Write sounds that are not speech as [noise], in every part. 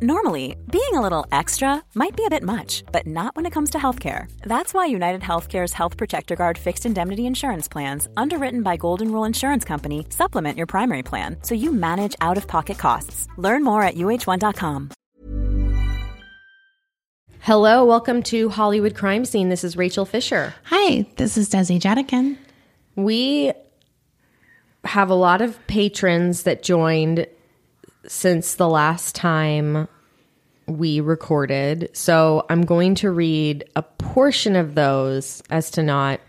Normally, being a little extra might be a bit much, but not when it comes to healthcare. That's why United Healthcare's Health Protector Guard fixed indemnity insurance plans, underwritten by Golden Rule Insurance Company, supplement your primary plan so you manage out of pocket costs. Learn more at uhone.com. Hello, welcome to Hollywood Crime Scene. This is Rachel Fisher. Hi, this is Desi Jedeikin. We have a lot of patrons that joined since the last time we recorded. So I'm going to read a portion of those as to not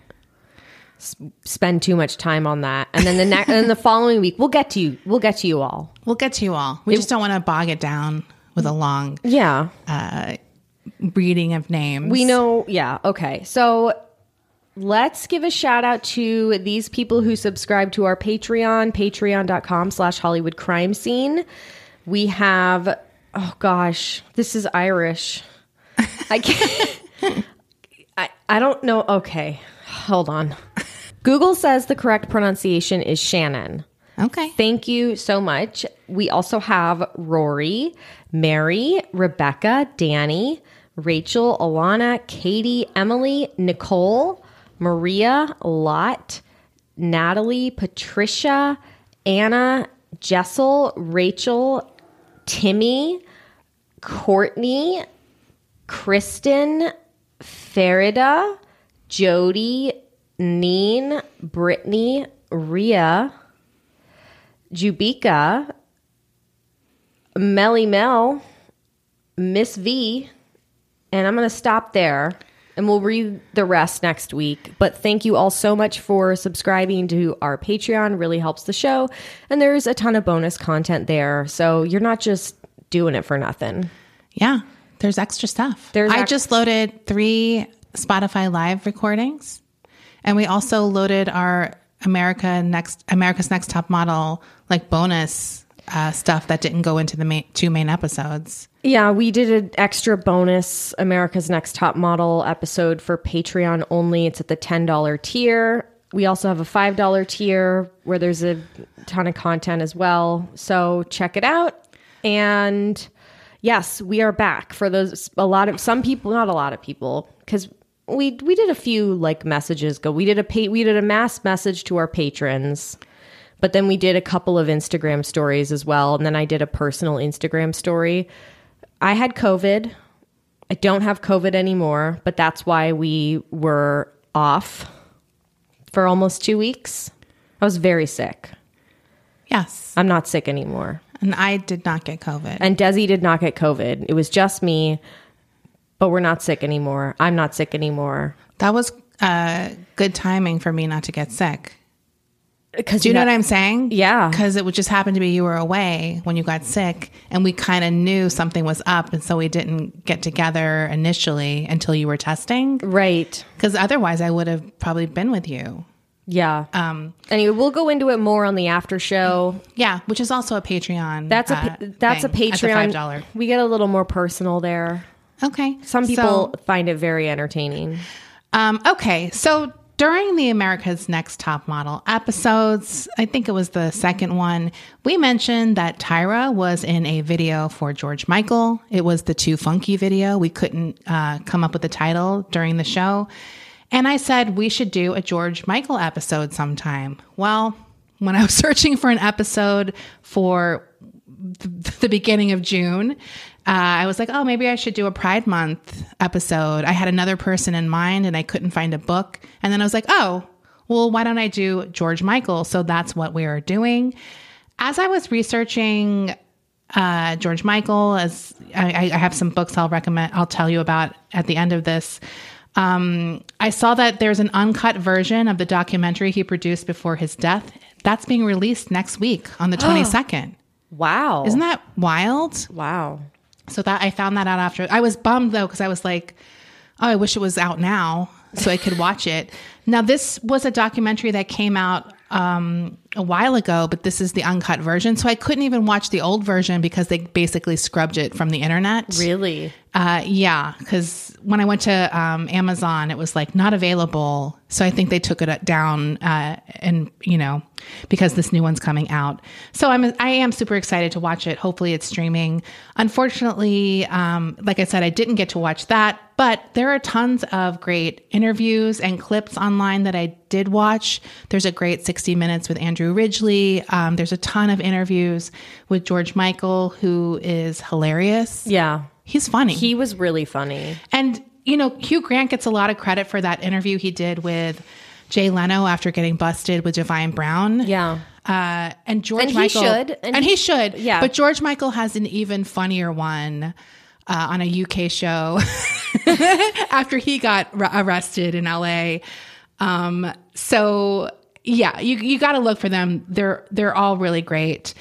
s- spend too much time on that. And then the next and the following week we'll get to you. We'll get to you all. We'll get to you all. We just don't want to bog it down with a long Yeah. Uh, reading of names. We know, yeah, okay. So let's give a shout out to these people who subscribe to our Patreon, patreon.com slash Hollywood crime scene. We have oh gosh, this is Irish. I can't [laughs] I, I don't know. Okay. Hold on. Google says the correct pronunciation is Shannon. Okay. Thank you so much. We also have Rory, Mary, Rebecca, Danny, Rachel, Alana, Katie, Emily, Nicole, Maria, Lot, Natalie, Patricia, Anna, Jessel, Rachel, Timmy, Courtney, Kristen, Farida, Jody, Neen, Brittany, Ria, Jubika, Melly Mel, Miss V, and I'm going to stop there and we'll read the rest next week. But thank you all so much for subscribing to our Patreon. Really helps the show. And there's a ton of bonus content there. So you're not just doing it for nothing. Yeah. There's extra stuff. There's I ex- just loaded three Spotify live recordings. And we also loaded our America next America's Next Top Model like bonus uh, stuff that didn't go into the main, two main episodes. Yeah, we did an extra bonus America's Next Top Model episode for Patreon only. It's at the $10 tier. We also have a $5 tier where there's a ton of content as well. So check it out. And yes, we are back for those a lot of some people, not a lot of people, because we we did a few like messages go. We did a pa- we did a mass message to our patrons. But then we did a couple of Instagram stories as well. And then I did a personal Instagram story. I had COVID. I don't have COVID anymore, but that's why we were off for almost two weeks. I was very sick. Yes. I'm not sick anymore. And I did not get COVID. And Desi did not get COVID. It was just me, but we're not sick anymore. I'm not sick anymore. that was uh, good timing for me not to get sick. Because Do you know what I'm saying? Yeah. Because it would just happen to be you were away when you got sick, and we kind of knew something was up, and so we didn't get together initially until you were testing. Right. Because otherwise, I would have probably been with you. Yeah. Um. Anyway, we'll go into it more on the after show. Yeah, which is also a Patreon. That's a uh, that's a thing at the Patreon. five dollar. We get a little more personal there. Okay. Some people So, find it very entertaining. um, okay, so during the America's Next Top Model episodes, I think it was the second one, we mentioned that Tyra was in a video for George Michael. It was the Too Funky video. We couldn't uh, come up with the title during the show. And I said we should do a George Michael episode sometime. Well, when I was [laughs] searching for an episode for the, the beginning of June, uh, I was like, oh, maybe I should do a Pride Month episode. I had another person in mind and I couldn't find a book. And then I was like, oh, well, why don't I do George Michael? So that's what we are doing. As I was researching uh, George Michael, as I, I have some books I'll recommend, I'll tell you about at the end of this. Um, I saw that there's an uncut version of the documentary he produced before his death. That's being released next week on the [gasps] 22nd. Wow. Isn't that wild? wow? So that I found that out after. I was bummed though because I was like, oh, I wish it was out now so I could watch it. Now this was a documentary that came out um, a while ago, but this is the uncut version. So I couldn't even watch the old version because they basically scrubbed it from the internet. Really? Uh, yeah, because when I went to um, Amazon, it was like not available. So I think they took it down, uh, and you know, because this new one's coming out. So I'm I am super excited to watch it. Hopefully, it's streaming. Unfortunately, um, like I said, I didn't get to watch that, but there are tons of great interviews and clips online that I did watch. There's a great 60 minutes with Andrew Ridgeley. Um, there's a ton of interviews with George Michael, who is hilarious. Yeah. He's funny. He was really funny. And, you know, Hugh Grant gets a lot of credit for that interview he did with Jay Leno after getting busted with Divine Brown. Yeah. Uh, and George And he Michael. should, And, and he he- should. yeah. But George Michael has an even funnier one. Uh, on a UK show [laughs] after he got r- arrested in LA. Um, so yeah, you you got to look for them. They're they're all really great.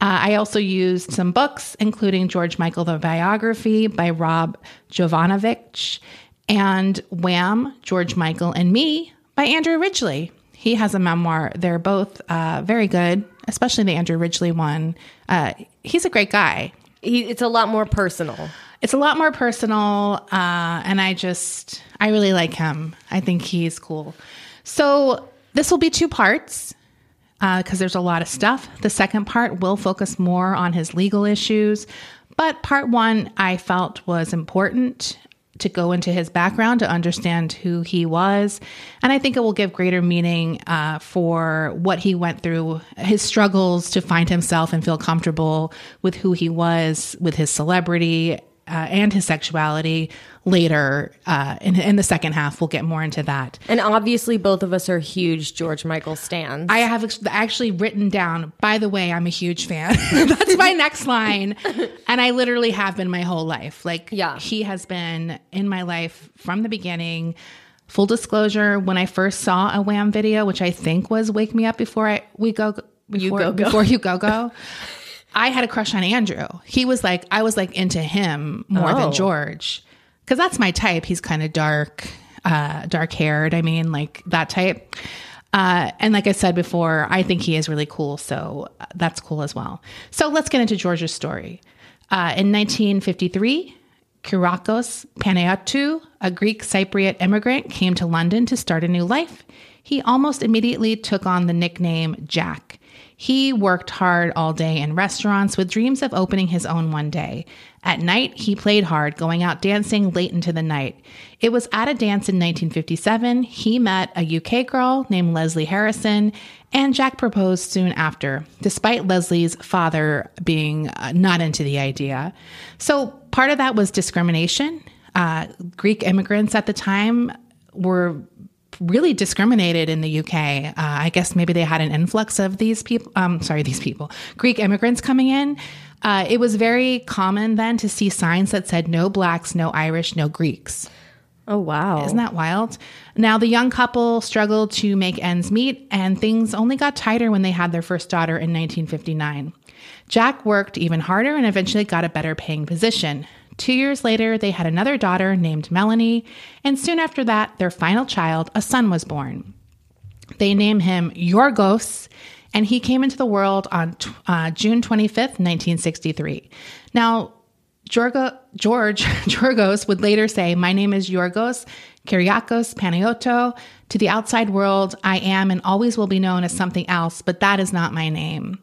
Uh, I also used some books, including George Michael the biography by Rob Jovanovic, and Wham! George Michael and Me by Andrew Ridgeley. He has a memoir. They're both uh, very good, especially the Andrew Ridgeley one. Uh, he's a great guy. He, it's a lot more personal. It's a lot more personal, uh, and I just I really like him. I think he's cool. So this will be two parts because there's a lot of stuff. The second part will focus more on his legal issues, but part one I felt was important to go into his background to understand who he was, and I think it will give greater meaning uh, for what he went through, his struggles to find himself and feel comfortable with who he was, with his celebrity. Uh, and his sexuality later uh, in, in the second half. We'll get more into that. And obviously, both of us are huge George Michael stands. I have ex- actually written down, by the way, I'm a huge fan. [laughs] That's my [laughs] next line. And I literally have been my whole life. Like, Yeah. he has been in my life from the beginning. Full disclosure, when I first saw a Wham video, which I think was Wake Me Up Before I We Go before, Go Go. before you go go. [laughs] I had a crush on Andrew. He was like, I was like into him more Oh. than George. Cause that's my type. He's kind of dark, uh, dark haired. I mean, like that type. Uh, and like I said before, I think he is really cool. So uh, that's cool as well. So let's get into George's story. Uh, in 1953, Kyriakos Panayiotou, a Greek Cypriot immigrant, came to London to start a new life. He almost immediately took on the nickname Jack. He worked hard all day in restaurants with dreams of opening his own one day. At night, he played hard, going out dancing late into the night. It was at a dance in 1957 he met a UK girl named Leslie Harrison, and Jack proposed soon after, despite Leslie's father being uh, not into the idea. So part of that was discrimination. Uh, Greek immigrants at the time were really discriminated in the UK. Uh, I guess maybe they had an influx of these people. Um, sorry, these people, Greek immigrants coming in. Uh, it was very common then to see signs that said no blacks, no Irish, no Greeks. oh, wow. Isn't that wild? Now, the young couple struggled to make ends meet, and things only got tighter when they had their first daughter in 1959. Jack worked even harder and eventually got a better paying position. Two years later, they had another daughter named Melanie, and soon after that, their final child, a son, was born. They named him Yorgos, and he came into the world on uh, June 25th, 1963. Now, Georgo, George [laughs] Georgos would later say, My name is Yorgos Kyriakos Panayiotou. To the outside world, I am and always will be known as something else, but that is not my name.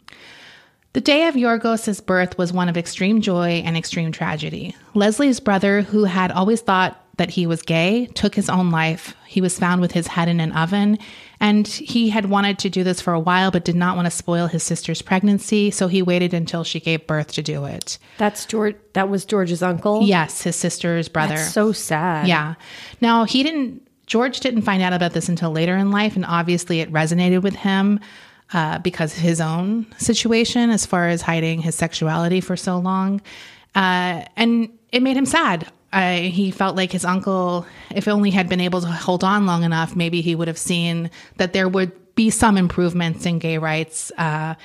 The day of Yorgos' birth was one of extreme joy and extreme tragedy. Leslie's brother, who had always thought that he was gay, took his own life. He was found with his head in an oven, and he had wanted to do this for a while but did not want to spoil his sister's pregnancy, so he waited until she gave birth to do it. That's George. That was George's uncle. Yes, his sister's brother. That's so sad. Yeah. Now, he didn't, George didn't find out about this until later in life, and obviously it resonated with him uh, because his own situation as far as hiding his sexuality for so long. Uh, and it made him sad. Uh, he felt like his uncle, if only had been able to hold on long enough, maybe he would have seen that there would be some improvements in gay rights. Uh,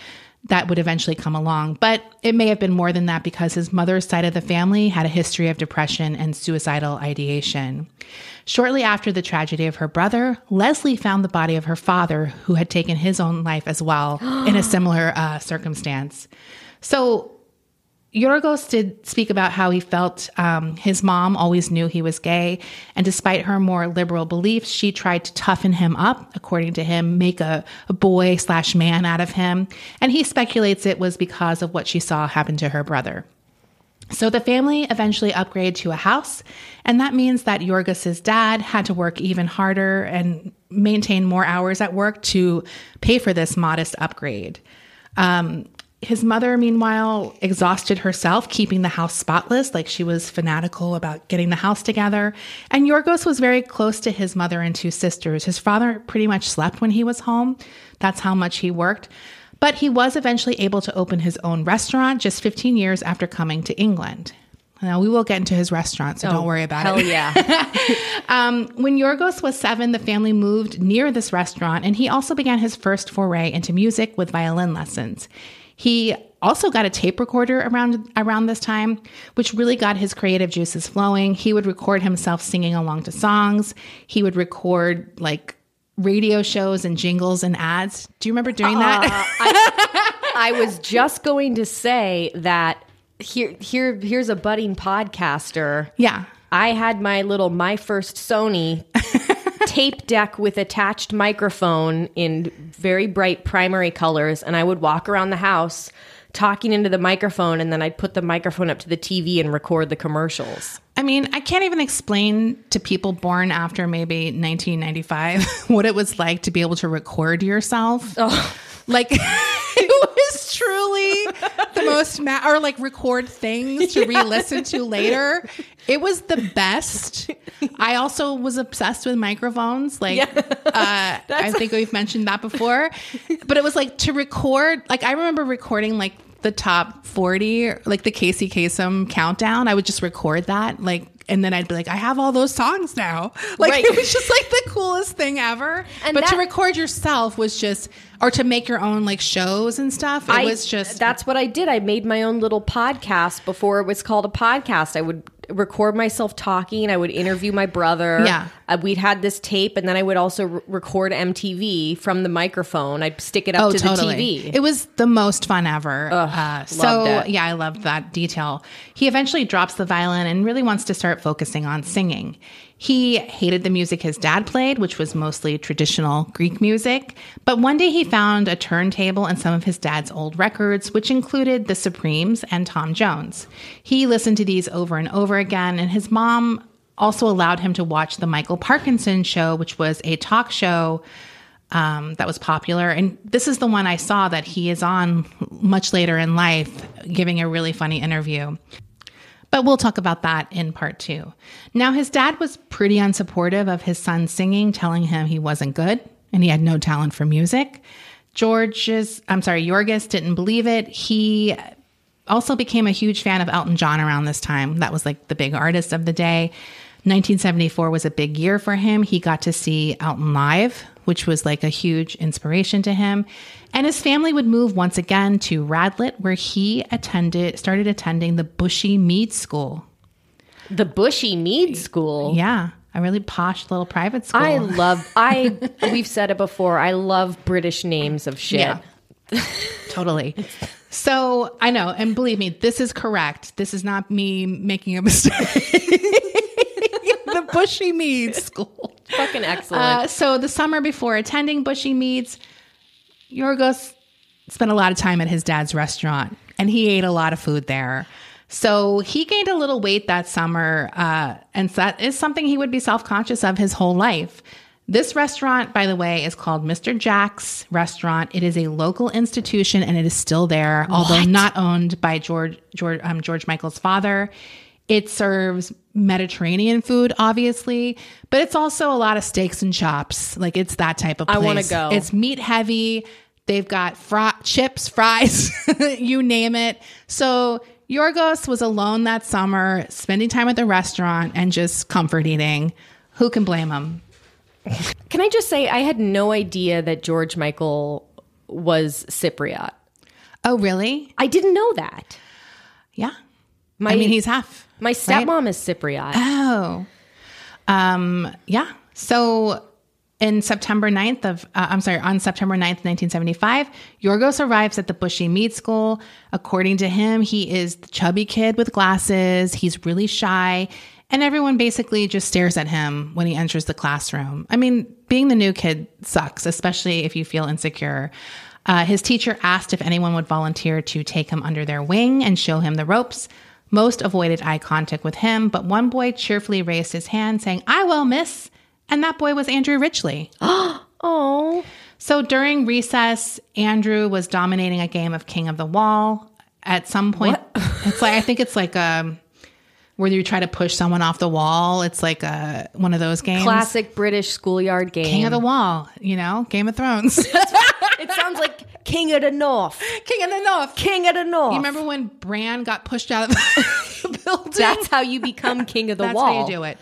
that would eventually come along. But it may have been more than that because his mother's side of the family had a history of depression and suicidal ideation. Shortly after the tragedy of her brother, Leslie found the body of her father, who had taken his own life as well in a [gasps] similar uh, circumstance. So Yorgos did speak about how he felt um, his mom always knew he was gay. And despite her more liberal beliefs, she tried to toughen him up, according to him, make a, a boy slash man out of him. And he speculates it was because of what she saw happen to her brother. So the family eventually upgraded to a house, and that means that Yorgos's dad had to work even harder and maintain more hours at work to pay for this modest upgrade. Um, his mother, meanwhile, exhausted herself keeping the house spotless, like she was fanatical about getting the house together. And Yorgos was very close to his mother and two sisters. His father pretty much slept when he was home. That's how much he worked. But he was eventually able to open his own restaurant just 15 years after coming to England. Now, we will get into his restaurant, so don't worry about Hell it. Hell yeah. [laughs] Um, when Yorgos was seven, the family moved near this restaurant, and he also began his first foray into music with violin lessons. He also got a tape recorder around around this time, which really got his creative juices flowing. He would record himself singing along to songs. He would record like radio shows and jingles and ads. Do you remember doing that? Uh, [laughs] I was just going to say that here here here's a budding podcaster. yeah. I had my little my first Sony tape deck with attached microphone in very bright primary colors and I would walk around the house talking into the microphone and then I'd put the microphone up to the TV and record the commercials. I mean, I can't even explain to people born after maybe 1995 [laughs] what it was like to be able to record yourself. Oh. Like, it was [laughs] [laughs] truly the most, ma- or like record things to re listen to later. It was the best. I also was obsessed with microphones. Like, uh, I think we've mentioned that before. But it was like to record, like, I remember recording like the top 40, like the Casey Kasem countdown. I would just record that. Like, and then I'd be like, I have all those songs now. Like, Right. it was just like the coolest thing ever. And but to record yourself was just, or to make your own like shows and stuff. It I- was just, that's what I did. I made my own little podcast before it was called a podcast. I would record myself talking. I would interview my brother. Yeah. Uh, we'd had this tape, and then I would also re- record MTV from the microphone. I'd stick it up Oh, to totally. the TV. It was the most fun ever. uh, so loved it. yeah, I loved that detail. He eventually drops the violin and really wants to start focusing on singing. He hated the music his dad played, which was mostly traditional Greek music. But one day he found a turntable and some of his dad's old records, which included The Supremes and Tom Jones. He listened to these over and over again, and his mom also allowed him to watch the Michael Parkinson show, which was a talk show um, that was popular. And this is the one I saw that he is on much later in life, giving a really funny interview. But we'll talk about that in part two. Now, his dad was pretty unsupportive of his son singing, telling him he wasn't good and he had no talent for music. George's, I'm sorry, Yorgos didn't believe it. He also became a huge fan of Elton John around this time. That was like the big artist of the day. 1974 was a big year for him. He got to see Elton live, which was like a huge inspiration to him. And his family would move once again to Radlett, where he attended, started attending the Bushey Mead School. the Bushey Mead School. Yeah, a really posh little private school. I [laughs] love. I we've said it before. I love British names of shit. Yeah. [laughs] totally. So I know, and believe me, this is correct. This is not me making a [laughs] mistake. the Bushey Mead School. Fucking excellent. Uh, so the summer before attending Bushey Meads, Yorgos spent a lot of time at his dad's restaurant, and he ate a lot of food there. So he gained a little weight that summer, uh, and that is something he would be self conscious of his whole life. This restaurant, by the way, is called Mr. Jack's Restaurant. It is a local institution, and it is still there, although not owned by George George um, George Michael's father. It serves Mediterranean food, obviously, but it's also a lot of steaks and chops. Like it's that type of place. I wanna go. It's meat heavy. They've got fri- chips, fries, [laughs] you name it. So Yorgos was alone that summer, spending time at the restaurant and just comfort eating. Who can blame him? Can I just say I had no idea that George Michael was Cypriot. Oh, really? I didn't know that. Yeah. My I mean, he's half. my stepmom is Cypriot. Oh. Um, yeah. So in September 9th of, uh, I'm sorry, on September 9th, 1975, Yorgos arrives at the Bushey Mead School. According to him, he is the chubby kid with glasses. He's really shy. And everyone basically just stares at him when he enters the classroom. I mean, being the new kid sucks, especially if you feel insecure. Uh, his teacher asked if anyone would volunteer to take him under their wing and show him the ropes. Most avoided eye contact with him, but one boy cheerfully raised his hand, saying, I will, miss. And that boy was Andrew Ridgeley. [gasps] Oh, So during recess, Andrew was dominating a game of King of the Wall. At some point, it's like I think it's like um where you try to push someone off the wall. It's like a one of those games. classic British schoolyard game. King of the Wall, you know, Game of Thrones. [laughs] it sounds like King of the North. [laughs] King of the North. King of the North. You remember when Bran got pushed out of the [laughs] building? That's how you become King of the That's Wall. That's how you do it.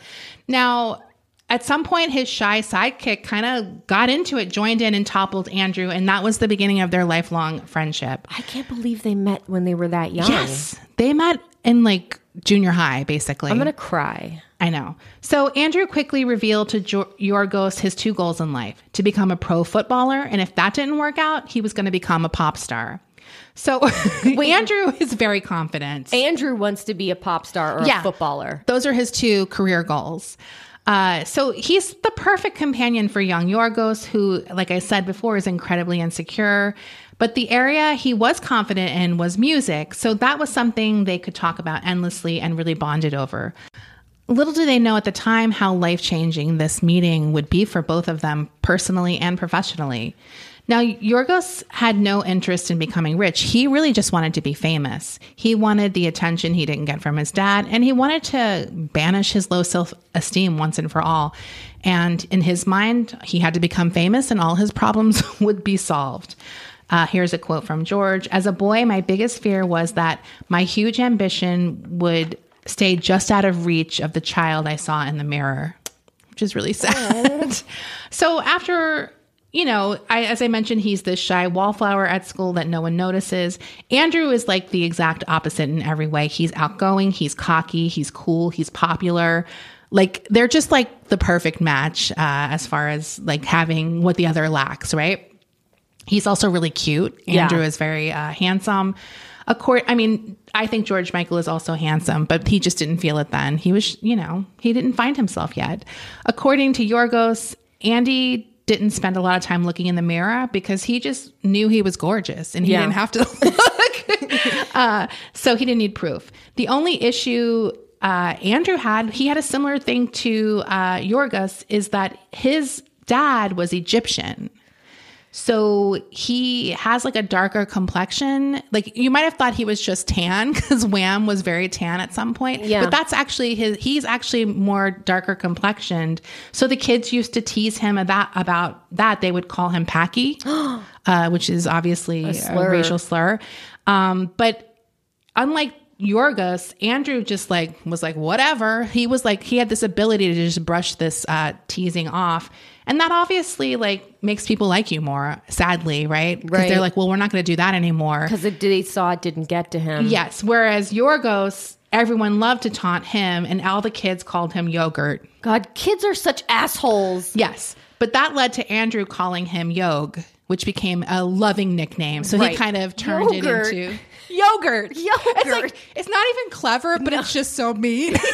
Now, at some point, his shy sidekick kind of got into it, joined in, and toppled Andrew, and that was the beginning of their lifelong friendship. I can't believe they met when they were that young. Yes, they met in like junior high, basically. I'm gonna cry. I know. So Andrew quickly revealed to jo- Yorgos his two goals in life: to become a pro footballer, and if that didn't work out, he was going to become a pop star. So [laughs] Andrew is very confident. Andrew wants to be a pop star or Yeah. a footballer. Those are his two career goals. Uh, so he's the perfect companion for young Yorgos, who, like I said before, is incredibly insecure. But the area he was confident in was music. So that was something they could talk about endlessly and really bonded over. Little do they know at the time how life changing this meeting would be for both of them, personally and professionally. Now, Yorgos had no interest in becoming rich. He really just wanted to be famous. He wanted the attention he didn't get from his dad, and he wanted to banish his low self esteem once and for all. And in his mind, he had to become famous, and all his problems [laughs] would be solved. Uh, here's a quote from George As a boy, my biggest fear was that my huge ambition would stay just out of reach of the child I saw in the mirror, which is really sad. [laughs] so after. You know, I, as I mentioned, he's this shy wallflower at school that no one notices. Andrew is like the exact opposite in every way. He's outgoing, he's cocky, he's cool, he's popular. Like they're just like the perfect match uh, as far as like having what the other lacks, right? He's also really cute. Yeah. Andrew is very uh, handsome. Of course, I mean, I think George Michael is also handsome, but he just didn't feel it then. He was, you know, he didn't find himself yet. According to Yorgos, Andy didn't spend a lot of time looking in the mirror because he just knew he was gorgeous and he Yeah. didn't have to [laughs] look. [laughs] uh, so he didn't need proof. The only issue uh, Andrew had, he had a similar thing to uh, Yorgos, is that his dad was Egyptian. So he has like a darker complexion. Like you might have thought he was just tan [laughs] because Wham was very tan at some point. Yeah. But that's actually his, he's actually more darker complexioned. So the kids used to tease him about, about that. They would call him Packy, [gasps] uh, which is obviously a, slur. racial slur. Um, but unlike Yorgos, Andrew just like was like whatever. He was like he had this ability to just brush this uh, teasing off, and that obviously like makes people like you more. Sadly, right? Because Right. they're like, well, we're not going to do that anymore. Because they saw it didn't get to him. Yes. Whereas your ghost, everyone loved to taunt him, and all the kids called him yogurt. God, kids are such assholes. Yes. But that led to Andrew calling him Yog, which became a loving nickname. So Right. he kind of turned Yogurt. it into yogurt. [laughs] Yogurt. It's like it's not even clever, but it's just so mean. [laughs] like, do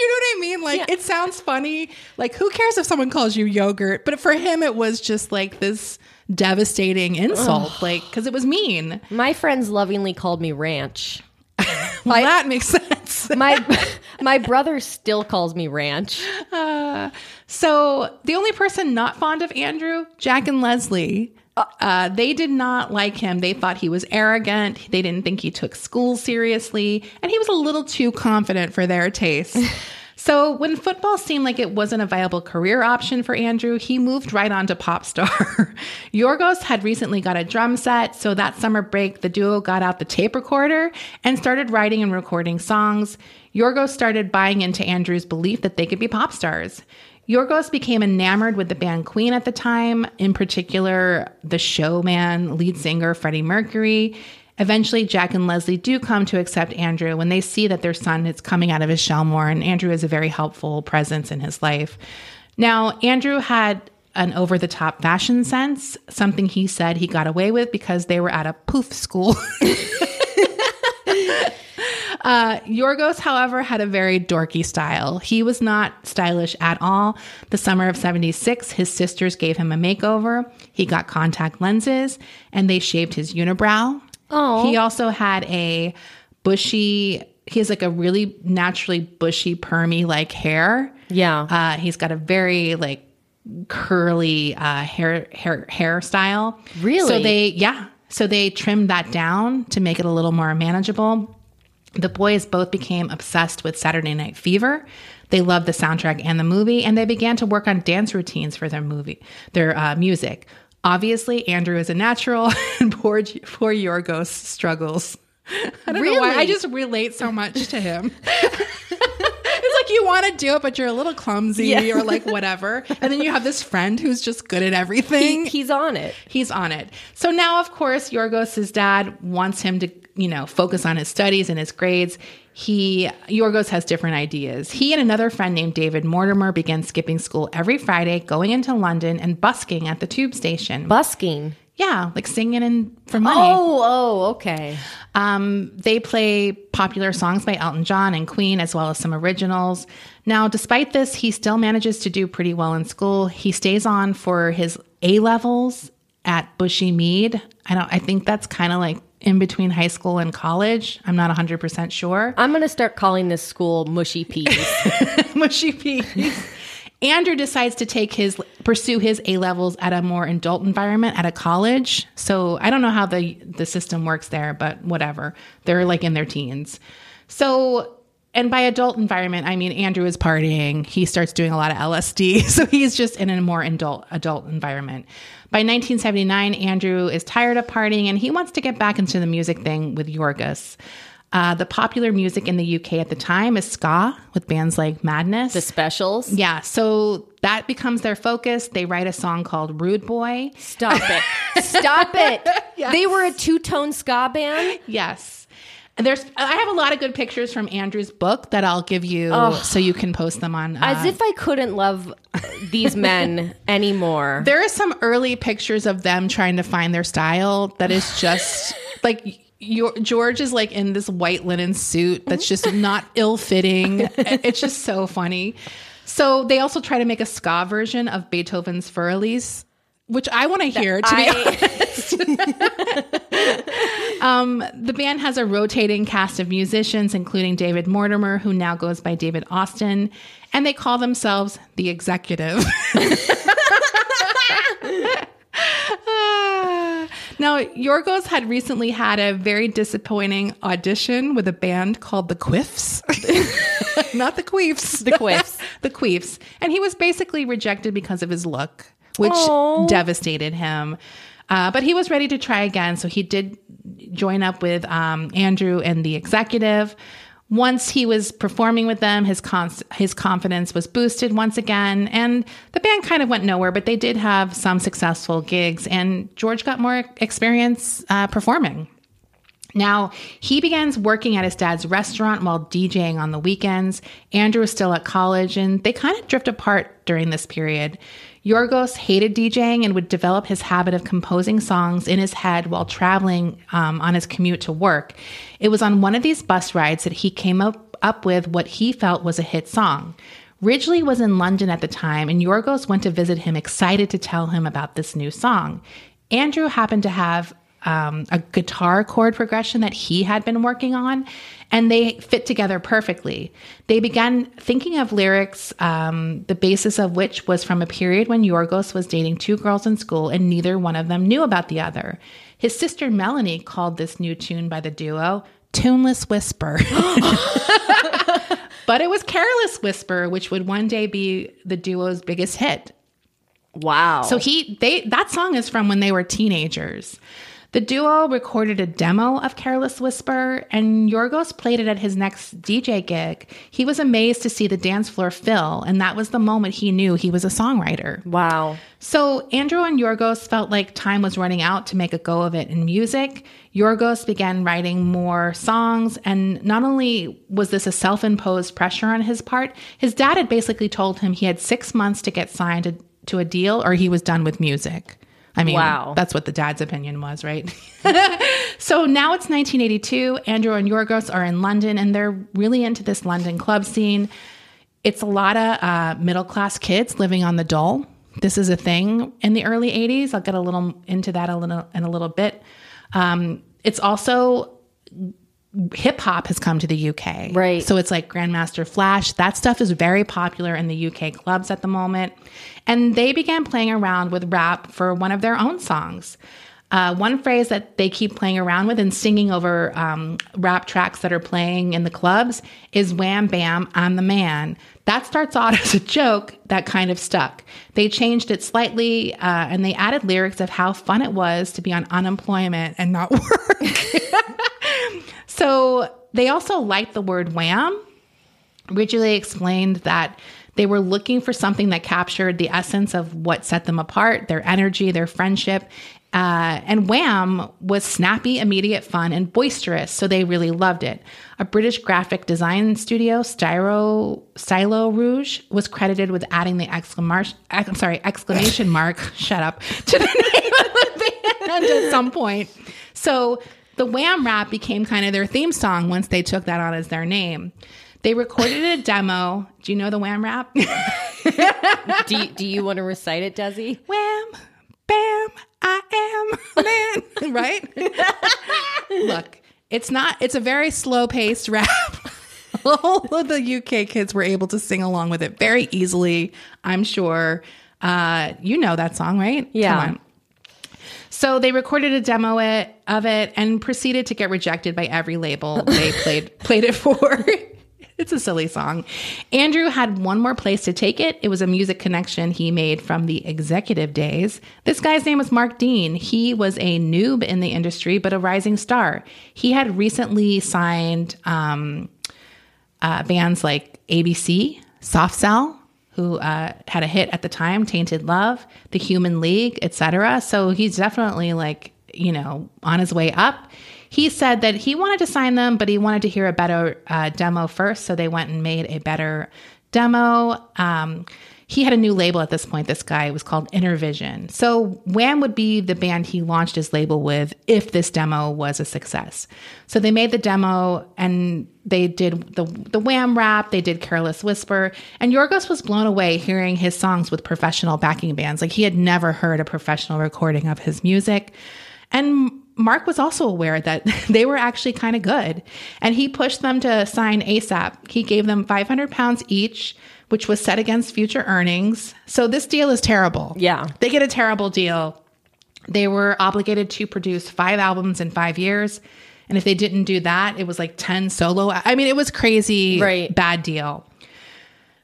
you know what I mean? Like Yeah. it sounds funny. Like who cares if someone calls you yogurt? But for him it was just like this devastating insult. Like because it was mean. My friends lovingly called me Ranch. [laughs] Well, that makes sense. My my brother still calls me Ranch. Uh, so the only person not fond of Andrew, Jack and Leslie, uh, they did not like him. They thought he was arrogant. They didn't think he took school seriously, and he was a little too confident for their taste. [laughs] so when football seemed like it wasn't a viable career option for Andrew, he moved right on to pop star. [laughs] Yorgos had recently got a drum set, so that summer break, the duo got out the tape recorder and started writing and recording songs. Yorgos started buying into Andrew's belief that they could be pop stars. Yorgos became enamored with the band Queen at the time, in particular, the showman, lead singer Freddie Mercury. Eventually, Jack and Leslie do come to accept Andrew when they see that their son is coming out of his shell more, and Andrew is a very helpful presence in his life. Now, Andrew had an over the top fashion sense, something he said he got away with because they were at a poof school. [laughs] Uh, Yorgos, however, had a very dorky style. He was not stylish at all. The summer of 76, his sisters gave him a makeover. He got contact lenses and they shaved his unibrow. Oh. He also had a bushy, he has like a really naturally bushy, permy like hair. Yeah. Uh, he's got a very like curly uh, hair hair hairstyle. Really? So they yeah. So they trimmed that down to make it a little more manageable. The boys both became obsessed with Saturday Night Fever. They loved the soundtrack and the movie, and they began to work on dance routines for their movie, their uh, music. Obviously, Andrew is a natural, [laughs] and poor poor Yorgos struggles. I don't know why. I just relate so much to him. [laughs] it's like you want to do it, but you're a little clumsy or like whatever. And then you have this friend who's just good at everything. He- he's on it. He's on it. So now, of course, Yorgos' dad wants him to, you know, focus on his studies and his grades. He Yorgos has different ideas. He and another friend named David Mortimer began skipping school every Friday, going into London and busking at the tube station. Busking. yeah, like singing and for money. Oh, oh, okay. Um, they play popular songs by Elton John and Queen, as well as some originals. Now, despite this, he still manages to do pretty well in school. He stays on for his A levels at Bushey Mead. I don't. I think that's kind of like in between high school and college. I'm not 100 percent sure. I'm going to start calling this school Mushy Peas. [laughs] mushy peas. Andrew decides to take his pursue his A levels at a more adult environment at a college. So I don't know how the the system works there, but whatever. They're like in their teens. So and by adult environment, I mean Andrew is partying. He starts doing a lot of LSD, [laughs] so he's just in a more adult adult environment. By 1979, Andrew is tired of partying and he wants to get back into the music thing with Yorgos. Uh, the popular music in the UK at the time is ska with bands like Madness. the specials. Yeah, so that becomes their focus. They write a song called Rude Boy. Stop it. [laughs] Stop it. [laughs] They were a two tone ska band. Yes. There's I have a lot of good pictures from Andrew's book that I'll give you so you can post them on uh, As if I couldn't love these men [laughs] anymore. There are some early pictures of them trying to find their style that is just [laughs] like your George is like in this white linen suit that's just not [laughs] ill-fitting. It's just so funny. So they also try to make a ska version of Beethoven's Fur Elise, which I want to hear to be I- Um, the band has a rotating cast of musicians, including David Mortimer, who now goes by David Austin, and they call themselves the Executive. [laughs] now, Yorgos had recently had a very disappointing audition with a band called the Quiffs, [laughs] not the Queefs, the quiffs. [laughs] the Queefs, and he was basically rejected because of his look, which Aw. devastated him. Uh, but he was ready to try again, so he did join up with um, Andrew and the executive. Once he was performing with them, his his confidence was boosted once again, and the band kind of went nowhere. But they did have some successful gigs, and George got more experience uh, performing. Now, he begins working at his dad's restaurant while DJing on the weekends. Andrew is still at college, and they kind of drift apart during this period. Yorgos hated DJing and would develop his habit of composing songs in his head while traveling um, on his commute to work. It was on one of these bus rides that he came up, up with what he felt was a hit song. Ridgeley was in London at the time, and Yorgos went to visit him, excited to tell him about this new song. Andrew happened to have um, a guitar chord progression that he had been working on, and they fit together perfectly. They began thinking of lyrics, um, the basis of which was from a period when Yorgos was dating two girls in school, and neither one of them knew about the other. His sister Melanie called this new tune by the duo Tuneless Whisper. [gasps] [laughs] but it was Careless Whisper, which would one day be the duo's biggest hit. Wow. So he they that song is from when they were teenagers. The duo recorded a demo of Careless Whisper, and Yorgos played it at his next DJ gig. He was amazed to see the dance floor fill, and that was the moment he knew he was a songwriter. Wow. So Andrew and Yorgos felt like time was running out to make a go of it in music. Yorgos began writing more songs, and not only was this a self imposed pressure on his part, his dad had basically told him he had six months to get signed to, to a deal or he was done with music. I mean, Wow. that's what the dad's opinion was, right? [laughs] so now it's 1982. Andrew and Yorgos are in London, and they're really into this London club scene. It's a lot of uh, middle class kids living on the dole. This is a thing in the early 80s. I'll get a little into that a little in a little bit. Um, it's also hip hop has come to the UK. Right. So it's like Grandmaster Flash. That stuff is very popular in the UK clubs at the moment. And they began playing around with rap for one of their own songs. Uh, one phrase that they keep playing around with and singing over um, rap tracks that are playing in the clubs is Wham Bam, I'm the Man. That starts out [laughs] as a joke that kind of stuck. They changed it slightly uh, and they added lyrics of how fun it was to be on unemployment and not [laughs] work. [laughs] So they also liked the word wham. Ridgeley explained that they were looking for something that captured the essence of what set them apart, their energy, their friendship. Uh, and Wham was snappy, immediate fun, and boisterous, so they really loved it. A British graphic design studio, Styro, Stylo Rouge, was credited with adding the exclamation, I'm sorry, exclamation mark, [laughs] shut up, to the name of the band at some point. So the Wham rap became kind of their theme song once they took that on as their name. They recorded a demo. Do you know the Wham rap? Do you, do you want to recite it, Desi? Wham, bam, I am man. [laughs] right? Look, it's not, it's a very slow paced rap. [laughs] All of the UK kids were able to sing along with it very easily, I'm sure. Uh, you know that song, right? Yeah. Come on. So they recorded a demo it, of it and proceeded to get rejected by every label they played played it for. [laughs] it's a silly song. Andrew had one more place to take it. It was a music connection he made from the executive days. This guy's name was Mark Dean. He was a noob in the industry, but a rising star. He had recently signed um, uh, bands like ABC, Soft Cell, who uh, had a hit at the time, Tainted Love, The Human League, etc. So he's definitely like, you know, on his way up. He said that he wanted to sign them, but he wanted to hear a better uh, demo first. So they went and made a better demo. Um, he had a new label at this point. This guy was called Innervision. So Wham would be the band he launched his label with if this demo was a success. So they made the demo and they did the the Wham rap. They did Careless Whisper, and Yorgos was blown away hearing his songs with professional backing bands. Like he had never heard a professional recording of his music, and Mark was also aware that [laughs] they were actually kind of good, and he pushed them to sign ASAP. He gave them 500 pounds each, which was set against future earnings. So this deal is terrible. Yeah. They get a terrible deal. They were obligated to produce five albums in five years. And if they didn't do that, it was like 10 solo. I mean, it was crazy, Right. bad deal.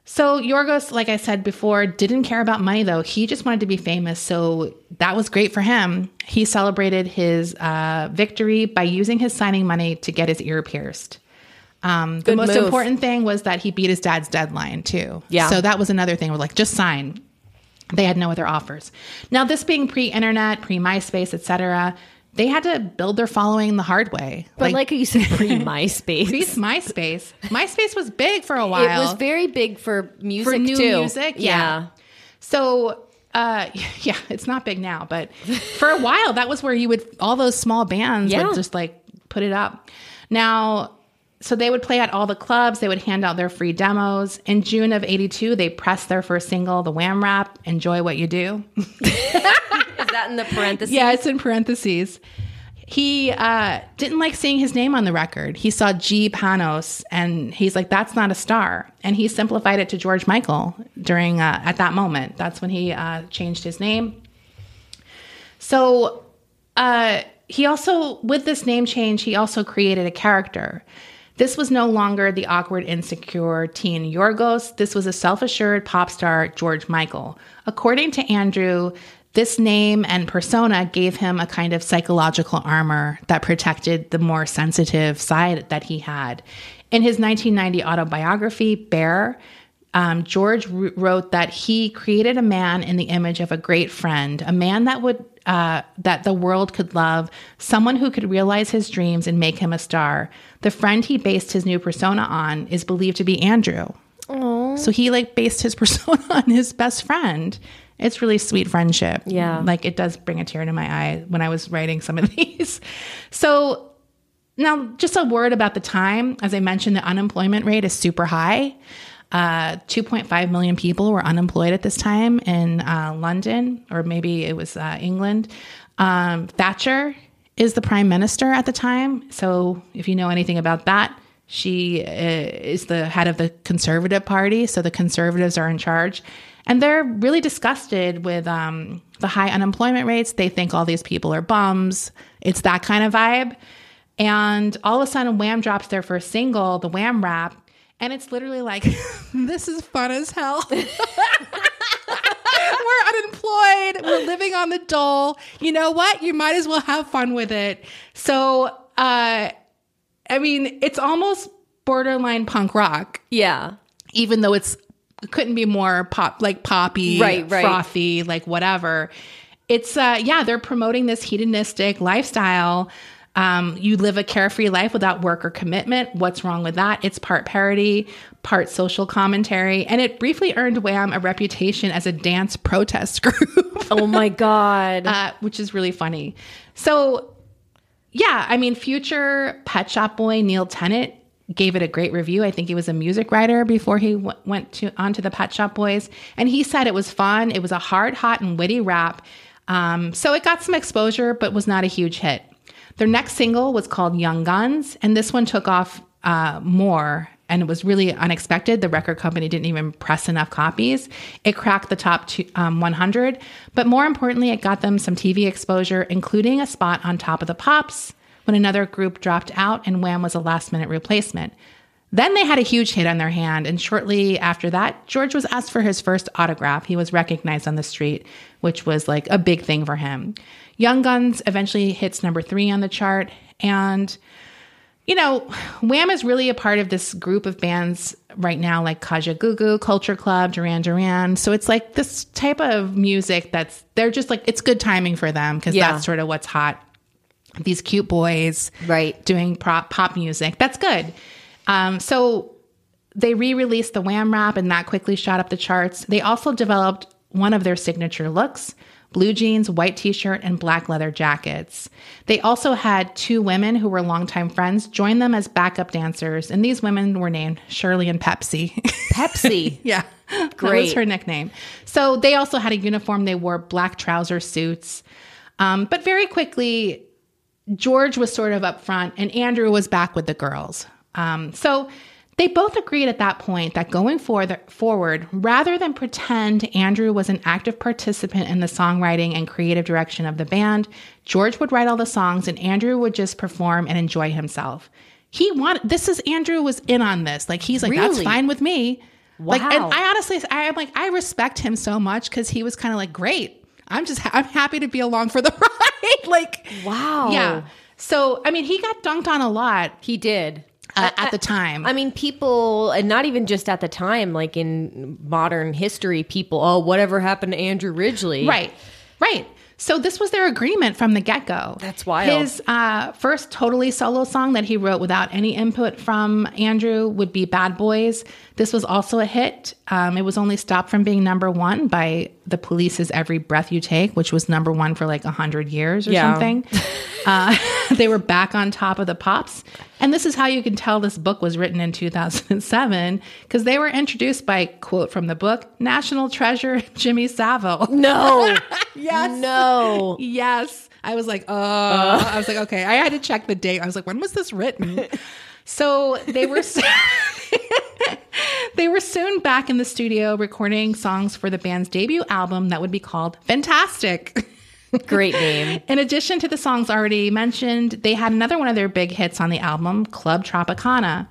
So Yorgos, like I said before, didn't care about money though. He just wanted to be famous. So that was great for him. He celebrated his uh, victory by using his signing money to get his ear pierced. Um, the most move. important thing was that he beat his dad's deadline too. Yeah. So that was another thing. We're like, just sign. They had no other offers. Now, this being pre-internet, pre-MySpace, etc., they had to build their following the hard way. But like, you said, [laughs] pre MySpace. [laughs] pre-MySpace, MySpace was big for a while. It was very big for music for new too. music. Yeah. So, uh, [laughs] yeah, it's not big now, but for a while, that was where you would all those small bands Yeah. would just like put it up. Now, so they would play at all the clubs. They would hand out their free demos. In June of '82, they pressed their first single, the Wham Rap, "Enjoy What You Do." [laughs] Is that in the parentheses? Yeah, it's in parentheses. He uh, didn't like seeing his name on the record. He saw G. Panos, and he's like, "That's not a star." And he simplified it to George Michael during uh, at that moment. That's when he uh, changed his name. So uh, he also, with this name change, he also created a character. This was no longer the awkward, insecure teen Yorgos. This was a self assured pop star, George Michael. According to Andrew, This name and persona gave him a kind of psychological armor that protected the more sensitive side that he had. In his 1990 autobiography, Bare, um, George wrote that he created a man in the image of a great friend, a man that would uh, that the world could love, someone who could realize his dreams and make him a star. The friend he based his new persona on is believed to be Andrew. So he like based his [laughs] persona on his best friend. It's really sweet friendship. Yeah. Like it does bring a tear to my eye when I was writing some of [laughs] these. So now, just a word about the time. As I mentioned, the unemployment rate is super high. Uh, 2.5 million people were unemployed at this time in uh, London, or maybe it was uh, England. Um, Thatcher is the prime minister at the time. So, if you know anything about that, she uh, is the head of the Conservative Party. So, the Conservatives are in charge. And they're really disgusted with um, the high unemployment rates. They think all these people are bums. It's that kind of vibe. And all of a sudden, Wham drops their first single, the Wham rap. And it's literally like, [laughs] this is fun as hell. [laughs] we're unemployed. We're living on the dole. You know what? You might as well have fun with it. So, uh, I mean, it's almost borderline punk rock, Yeah. even though it's it couldn't be more pop, like poppy, Right, right. frothy, like whatever. It's uh, yeah, they're promoting this hedonistic lifestyle. Um, you live a carefree life without work or commitment. What's wrong with that? It's part parody, part social commentary, and it briefly earned Wham a reputation as a dance protest [laughs] group, Oh my God. uh, which is really funny. So, yeah, I mean, future Pet Shop Boy Neil Tennant gave it a great review. I think he was a music writer before he w- went to onto the Pet Shop Boys, and he said it was fun. It was a hard, hot, and witty rap. Um, so it got some exposure, but was not a huge hit. Their next single was called Young Guns, and this one took off uh, more and it was really unexpected. The record company didn't even press enough copies. It cracked the top two, um, 100, but more importantly, it got them some TV exposure, including a spot on Top of the Pops when another group dropped out and Wham was a last minute replacement. Then they had a huge hit on their hand, and shortly after that, George was asked for his first autograph. He was recognized on the street, which was like a big thing for him. Young Guns eventually hits number three on the chart, and you know, Wham is really a part of this group of bands right now, like Kajagoogoo, Culture Club, Duran Duran. So it's like this type of music that's they're just like it's good timing for them because Yeah. that's sort of what's hot. These cute boys, Right. doing pop pop music. That's good. Um, so they re-released the Wham rap, and that quickly shot up the charts. They also developed one of their signature looks: blue jeans, white t-shirt, and black leather jackets. They also had two women who were longtime friends join them as backup dancers, and these women were named Shirley and Pepsi. Pepsi. [laughs] Yeah. Great. That was her nickname. So they also had a uniform. They wore black trouser suits. Um, but very quickly, George was sort of up front and Andrew was back with the girls. Um, so they both agreed at that point that going for forward, rather than pretend Andrew was an active participant in the songwriting and creative direction of the band, George would write all the songs and Andrew would just perform and enjoy himself. He wanted this is Andrew was in on this. Like he's like, that's fine with me. Like, and I honestly, I, I'm like, I respect him so much because he was kind of like, great. I'm just, ha- I'm happy to be along for the [laughs] ride. like, Wow. yeah. So, I mean, he got dunked on a lot He did. Uh, at the time. I mean, people, and not even just at the time, like in modern history, people, oh, whatever happened to Andrew Ridgeley? right, right. So this was their agreement from the get go. That's wild. His uh, first totally solo song that he wrote without any input from Andrew would be "Bad Boys." This was also a hit. Um, it was only stopped from being number one by the Police's "Every Breath You Take," which was number one for like a hundred years or Yeah. something. [laughs] uh, [laughs] they were back on top of the pops, and this is how you can tell this book was written in 2007 because they were introduced by quote from the book "National Treasure" [laughs] Jimmy Savile. No. Yes. No. Yes. I was like, oh, I was like, okay. I had to check the date. I was like, when was this written? so they were, they were soon back in the studio recording songs for the band's debut album that would be called Fantastic. [laughs] Great name. In addition to the songs already mentioned, they had another one of their big hits on the album, Club Tropicana.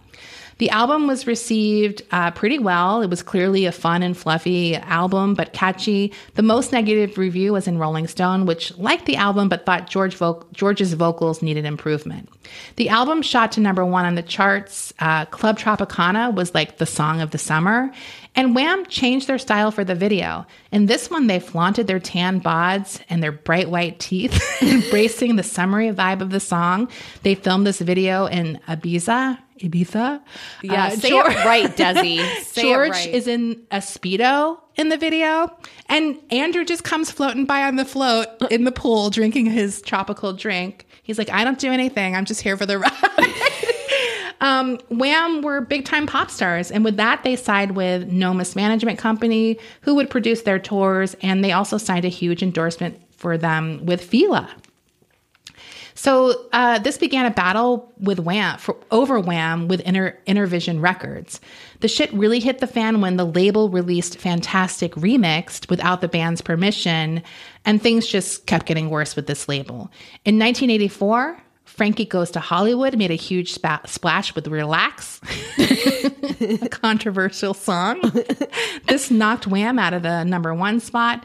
The album was received uh, pretty well. It was clearly a fun and fluffy album, but catchy. The most negative review was in Rolling Stone, which liked the album but thought George vo- George's vocals needed improvement. The album shot to number one on the charts. Uh, Club Tropicana was like the song of the summer. And Wham changed their style for the video. In this one, they flaunted their tan bods and their bright white teeth, [laughs] embracing the summery vibe of the song. They filmed this video in Ibiza. Ibiza? Yeah, Uh, say Geor- it right, Desi. [laughs] George right. is in a Speedo in the video, and Andrew just comes floating by on the float in the pool drinking his tropical drink. He's like, I don't do anything. I'm just here for the [laughs] ride. um, Wham were big time pop stars, and with that, they signed with Nomis Management Company, who would produce their tours, and they also signed a huge endorsement for them with Fila. So uh, this began a battle with Wham for over Wham with Inter- Innervision Records. The shit really hit the fan when the label released Fantastic Remixed without the band's permission, and things just kept getting worse with this label. In 1984, Frankie Goes to Hollywood made a huge spa- splash with Relax, [laughs] a controversial song. this knocked Wham out of the number one spot.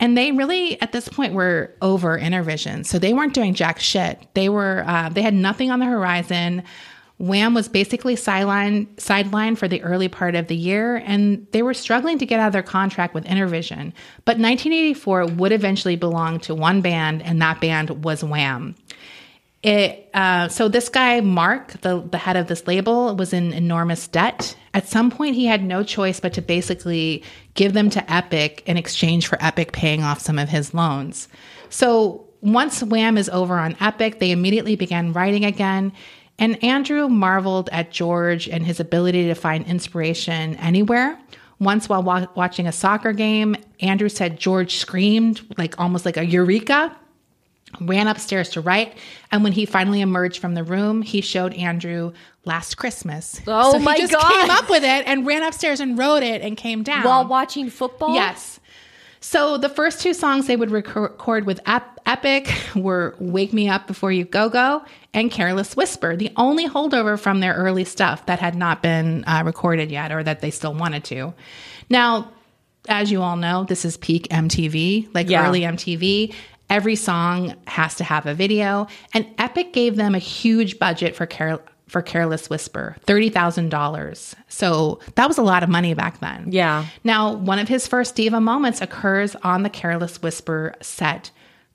And they really, at this point, were over Innervision. So they weren't doing jack shit. They were, uh, they had nothing on the horizon. Wham was basically sideline sidelined for the early part of the year, and they were struggling to get out of their contract with Innervision. But 1984 would eventually belong to one band, and that band was Wham. It uh, so this guy Mark, the the head of this label, was in enormous debt. At some point, he had no choice but to basically give them to Epic in exchange for Epic paying off some of his loans. So once Wham is over on Epic, they immediately began writing again. And Andrew marveled at George and his ability to find inspiration anywhere. Once, while wa- watching a soccer game, Andrew said George screamed like almost like a eureka ran upstairs to write. And when he finally emerged from the room, he showed Andrew Last Christmas. Oh so my he just God. came up with it and ran upstairs and wrote it and came down. While watching football? Yes. So the first two songs they would record with Ep- Epic were Wake Me Up Before You Go Go and Careless Whisper, the only holdover from their early stuff that had not been uh, recorded yet or that they still wanted to. Now, as you all know, this is peak MTV, like Yeah. early MTV. Every song has to have a video, and Epic gave them a huge budget for Carol. For Careless Whisper, $30,000. So that was a lot of money back then. Yeah. Now, one of his first diva moments occurs on the Careless Whisper set.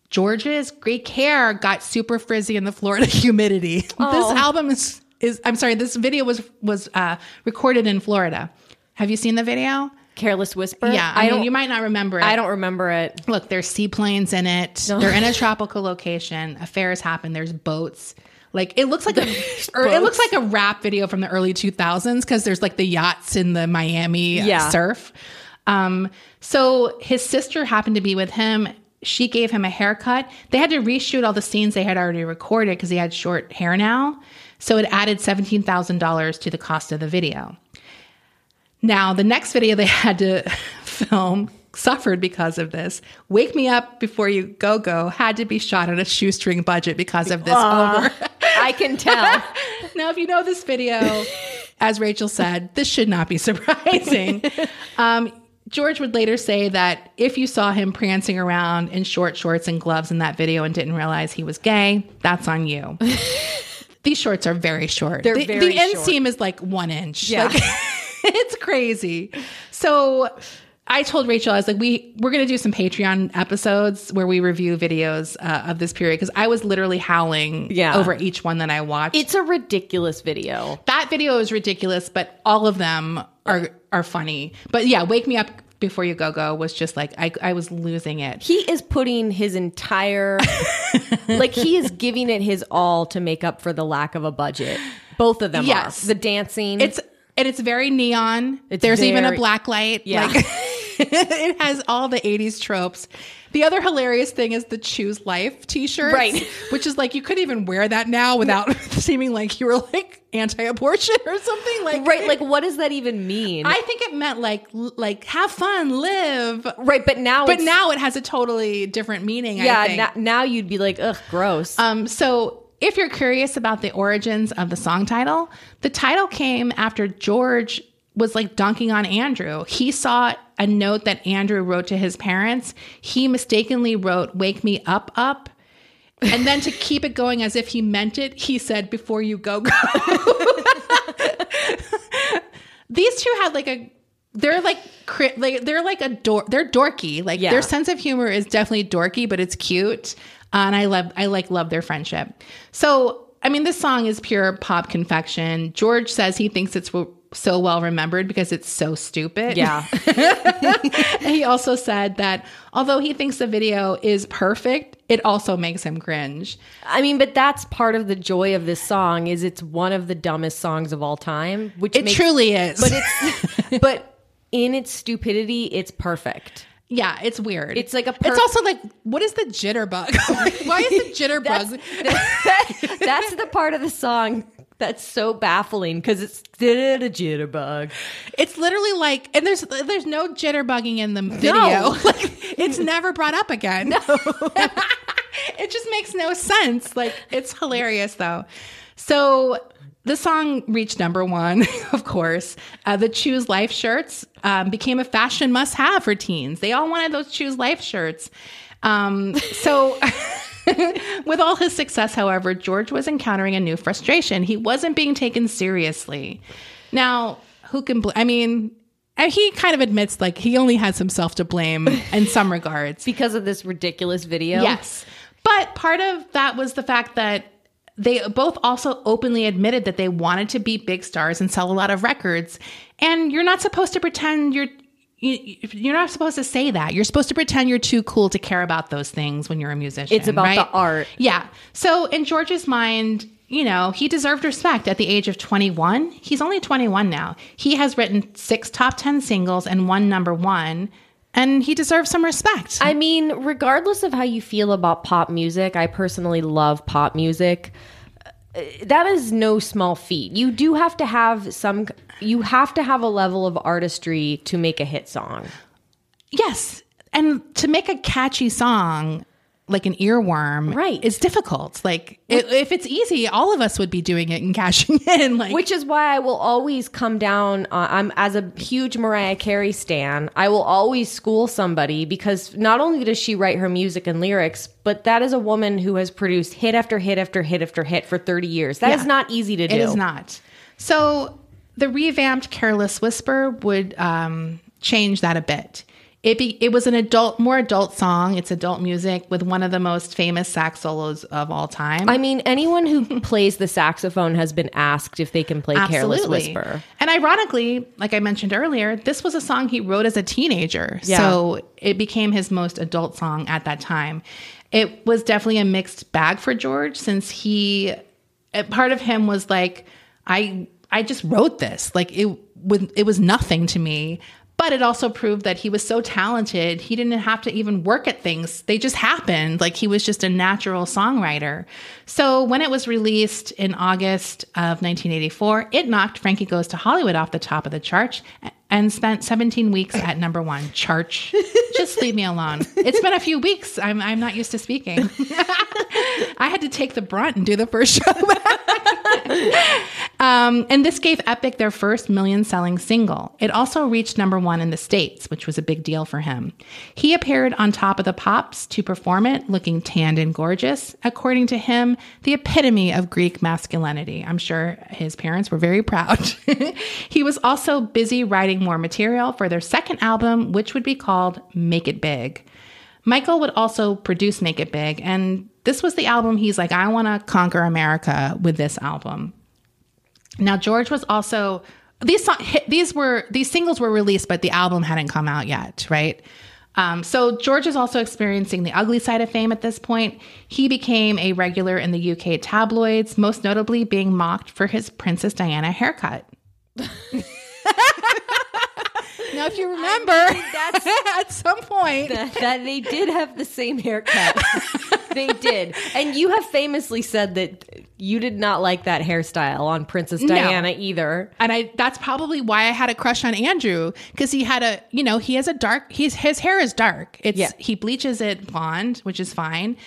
George's Greek hair got super frizzy in the Florida [laughs] humidity. This album is is I'm sorry, this video was was uh, recorded in Florida. Have you seen the video? Careless Whisper? Yeah, I, I, mean, don't. you might not remember it. I don't remember it. Look, there's seaplanes in it. [laughs] They're in a tropical location. Affairs happen. There's boats. Like it looks like a, [laughs] or it looks like a rap video from the early 2000s because there's like the yachts in the Miami uh, Yeah. surf. Um, so his sister happened to be with him. She gave him a haircut. They had to reshoot all the scenes they had already recorded because he had short hair now. So it added seventeen thousand dollars to the cost of the video. Now, the next video they [laughs] had to film suffered because of this. Wake Me Up Before You Go Go had to be shot on a shoestring budget because of this over. I can tell. [laughs] now, if you know this video, as Rachel said, this should not be [laughs] surprising. Um, George would later say that if you saw him prancing around in short shorts and gloves in that video and didn't realize he was gay, that's on you. These shorts are very short. They're the, very the short. inseam is like one inch. Yeah. Like, [laughs] it's crazy. So I told Rachel, I was like, we we're gonna do some Patreon episodes where we review videos uh, of this period because I was literally howling Yeah. over each one that I watched. It's a ridiculous video. that video is ridiculous, but all of them are are funny. But yeah, Wake Me Up Before You Go Go was just like I I was losing it. He is putting his entire, [laughs] like, he is giving it his all to make up for the lack of a budget. Both of them Yes. are. The dancing. It's and it's very neon. It's There's even a very- black light. Yeah. Like, [laughs] it has all the 80s tropes. The other hilarious thing is the choose life t-shirt. Right. [laughs] Which is like you couldn't even wear that now without [laughs] seeming like you were like anti-abortion or something like right. Like, what does that even mean? I think it meant like like have fun, live. right. But now, But now it has a totally different meaning. I yeah, think. na- now you'd be like, ugh, gross. Um, so if you're curious about the origins of the song title, the title came after George was like dunking on Andrew. He saw a note that Andrew wrote to his parents. He mistakenly wrote, Wake me up, up. And then to keep it going as if he meant it, he said, Before you go, go. [laughs] These two had like a they're like like they're like a dor- they're dorky like Yeah. their sense of humor is definitely dorky but it's cute and i love i like love their friendship. So i mean this song is pure pop confection. George says he thinks it's w- so well remembered because it's so stupid. Yeah. [laughs] [laughs] He also said that although he thinks the video is perfect it also makes him cringe. I mean, but that's part of the joy of this song is it's one of the dumbest songs of all time, which it makes, truly is. but it's [laughs] but in its stupidity, it's perfect. Yeah it's weird It's like a it's also like what is the jitterbug [laughs] why is the [laughs] jitterbug That's, [laughs] that's the part of the song that's so baffling because it's did a jitterbug. It's literally like, and there's there's no jitterbugging in the video. No. Like, it's never brought up again. No. it just makes no sense. Like, it's hilarious though. So the song reached number one, [laughs] of course. Uh, the Choose Life shirts um, became a fashion must have for teens. They all wanted those Choose Life shirts. Um, so. [laughs] With all his success, however, George was encountering a new frustration. He wasn't being taken seriously. Now, who can bl- I mean, and he kind of admits like he only has himself to blame in [laughs] some regards. because of this ridiculous video. Yes. But part of that was the fact that they both also openly admitted that they wanted to be big stars and sell a lot of records. And you're not supposed to pretend you're you, you're not supposed to say that. You're supposed to pretend you're too cool to care about those things when you're a musician. It's about right? the art. Yeah. So in George's mind, you know, he deserved respect at the age of 21. He's only 21 now. He has written six top 10 singles and one number one, and he deserves some respect. I mean, regardless of how you feel about pop music, I personally love pop music. Uh, That is no small feat. You do have to have some you have to have a level of artistry to make a hit song. yes. And to make a catchy song like an earworm Right. it's difficult. Like i if it's easy, all of us would be doing it and cashing [laughs] in. Like Which is why I will always come down. Uh, I'm as a huge Mariah Carey stan. I will always school somebody because not only does she write her music and lyrics, but that is a woman who has produced hit after hit after hit after hit for 30 years. That is Yeah. not easy to do. It is not. So the revamped "Careless Whisper" would um, change that a bit. It be it was an adult, more adult song. It's adult music with one of the most famous sax solos of all time. I mean, anyone who [laughs] plays the saxophone has been asked if they can play Careless Whisper. And ironically, like I mentioned earlier, this was a song he wrote as a teenager. Yeah. So it became his most adult song at that time. It was definitely a mixed bag for George since he part of him was like I I just wrote this. Like it would it was nothing to me. But it also proved that he was so talented, he didn't have to even work at things. They just happened. Like he was just a natural songwriter. So when it was released in August of 1984, it knocked Frankie Goes to Hollywood off the top of the chart and spent 17 weeks at number one. Charch. [laughs] Just leave me alone. It's been a few weeks. I'm, I'm not used to speaking. [laughs] I had to take the brunt and do the first [laughs] show. Um, and this gave Epic their first million selling single. It also reached number one in the States, which was a big deal for him. He appeared on top of the pops to perform it, looking tanned and gorgeous. According to him, the epitome of Greek masculinity. I'm sure his parents were very proud. [laughs] he was also busy writing more material for their second album, which would be called Make It Big. Michael would also produce Make It Big, and this was the album he's like, I want to conquer America with this album. Now George was also these these were these singles were released, but the album hadn't come out yet, right? Um, so George is also experiencing the ugly side of fame at this point. He became a regular in the UK tabloids, most notably being mocked for his Princess Diana haircut. [laughs] now, if you remember, that's- [laughs] at some point, that, that they did have the same haircut. [laughs] they did. And you have famously said that you did not like that hairstyle on Princess Diana either. and I that's probably why I had a crush on Andrew because he had a you know he has a dark he's his hair is dark it's Yeah. he bleaches it blonde which is fine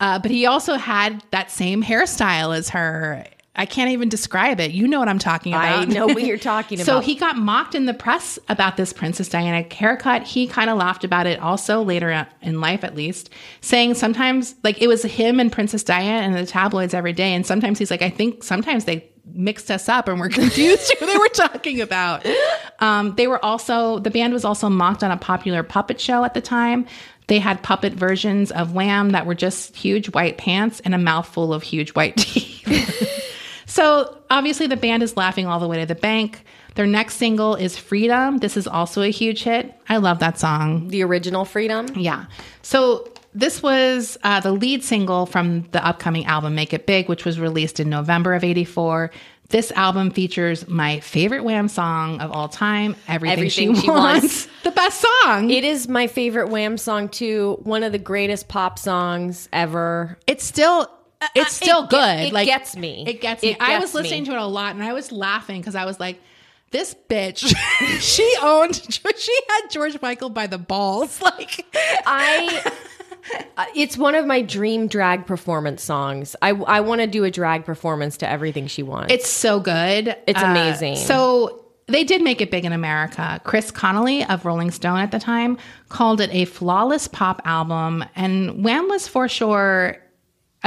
Uh, but he also had that same hairstyle as her. I can't even describe it. You know what I'm talking about. I know what you're [laughs] talking about. so he got mocked in the press about this Princess Diana haircut. He kind of laughed about it also later in life, at least, saying sometimes, like, it was him and Princess Diana and the tabloids every day. And sometimes he's like, I think sometimes they mixed us up and we're [laughs] confused who they were talking about. Um, they were also, the band was also mocked on a popular puppet show at the time. They had puppet versions of Wham that were just huge white pants and a mouthful of huge white teeth. [laughs] so obviously, the band is laughing all the way to the bank. Their next single is Freedom. This is also a huge hit. I love that song. the original Freedom. Yeah. So this was uh, the lead single from the upcoming album Make It Big, which was released in November of 84. This album features my favorite Wham song of all time, Everything, Everything She, She wants. Wants. [laughs] The best song. It is my favorite Wham song too. One of the greatest pop songs ever. it's still it's still it good. it like gets me. It gets me. It I gets was listening me. to it a lot and I was laughing because I was like, this bitch, [laughs] she owned, [laughs] she had George Michael by the balls. [laughs] Like, I. uh, It's one of my dream drag performance songs. I, I want to do a drag performance to everything she wants. it's so good. It's Uh, amazing. so they did make it big in America. Chris Connelly of Rolling Stone at the time called it a flawless pop album, and Wham was for sure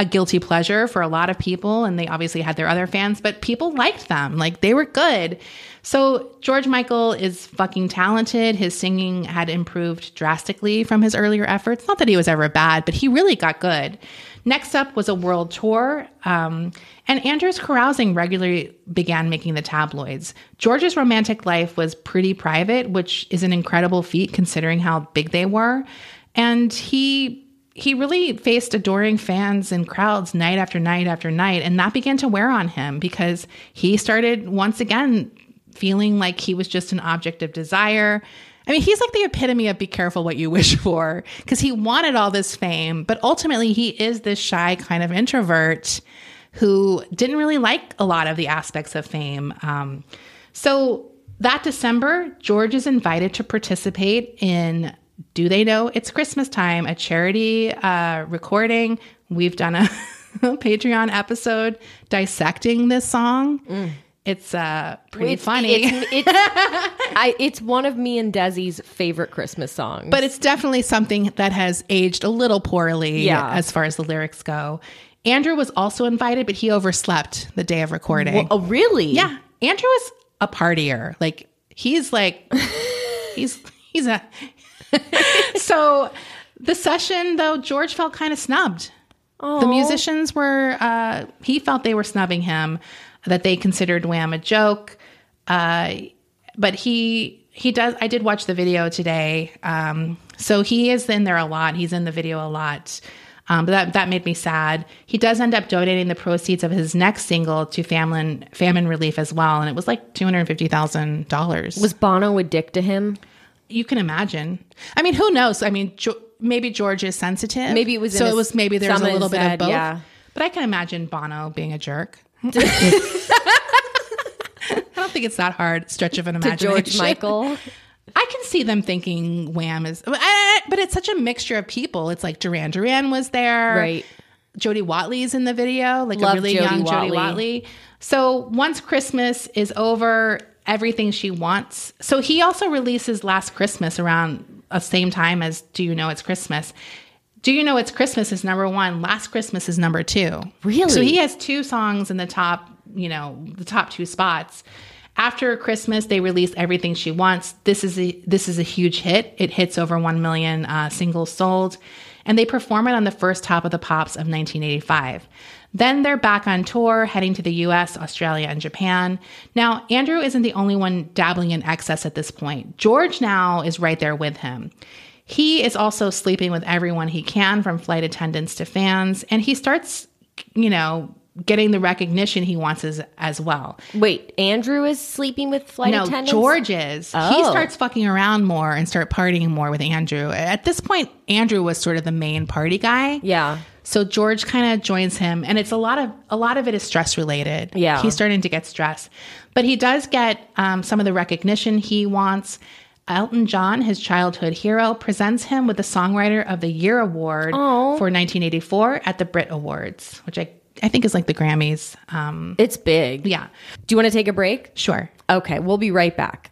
a guilty pleasure for a lot of people and they obviously had their other fans but people liked them. Like they were good. So george michael is fucking talented. His singing had improved drastically from his earlier efforts. Not that he was ever bad but he really got good. Next up was a world tour um, and andrew's carousing regularly began making the tabloids. George's romantic life was pretty private which is an incredible feat considering how big they were. And he he really faced adoring fans and crowds night after night after night. And that began to wear on him because he started once again feeling like he was just an object of desire. I mean, he's like the epitome of be careful what you wish [laughs] for because he wanted all this fame, but ultimately he is this shy kind of introvert who didn't really like a lot of the aspects of fame. Um, so that December, George is invited to participate in Do They Know It's Christmas Time, a charity uh, recording. We've done a [laughs] Patreon episode dissecting this song. It's uh, pretty It's- funny. It's, [laughs] it's, I, it's one of me and Desi's favorite Christmas songs. but it's definitely something that has aged a little poorly Yeah. as far as the lyrics go. Andrew was also invited, but he overslept the day of recording. oh, really? Yeah, Andrew is a partier. Like he's like [laughs] he's he's a [laughs] so the session though George felt kind of snubbed. The musicians were uh he felt they were snubbing him, that they considered Wham a joke. Uh but he he does I did watch the video today. Um so he is in there a lot. He's in the video a lot. Um, but that that made me sad. He does end up donating the proceeds of his next single to famine famine relief as well, and it was like two hundred fifty thousand dollars. Was Bono a dick to him? You can imagine. I mean, who knows? I mean, jo- maybe George is sensitive. Maybe it was so. It was maybe there's a little bit of both. yeah. But I can imagine Bono being a jerk. [laughs] [laughs] I don't think it's that hard stretch of an To imagination. George Michael? [laughs] I can see them thinking Wham is, but it's such a mixture of people. It's like Duran Duran was there, Right. Jody Watley's in the video, like Love a really Jody young Jody. Watley. So once Christmas is over, everything she wants. So he also releases Last Christmas around the same time as Do You Know It's Christmas. Do You Know It's Christmas is number one. Last Christmas is number two. Really? So he has two songs in the top, you know, the top two spots. After Christmas, they release Everything She Wants. This is a this is a huge hit. It hits over one million uh, singles sold, and they perform it on the first Top of the Pops of 1985. Then they're back on tour, heading to the U.S., Australia, and Japan. Now, Andrew isn't the only one dabbling in excess at this point. George now is right there with him. He is also sleeping with everyone he can, from flight attendants to fans, and he starts, you know, getting the recognition he wants as, as well. Wait, Andrew is sleeping with flight No, attendants? George is. He Oh. starts fucking around more and start partying more with Andrew. At this point, Andrew was sort of the main party guy. Yeah. So George kind of joins him, and it's a lot of a lot of it is stress related. Yeah. he's starting to get stressed, but he does get um, some of the recognition he wants. Elton John, his childhood hero, presents him with the Songwriter of the Year award Aw. for 1984 at the Brit Awards, which I, I think is like the Grammys. Um, It's big. yeah, Do you want to take a break? sure. Okay, we'll be right back.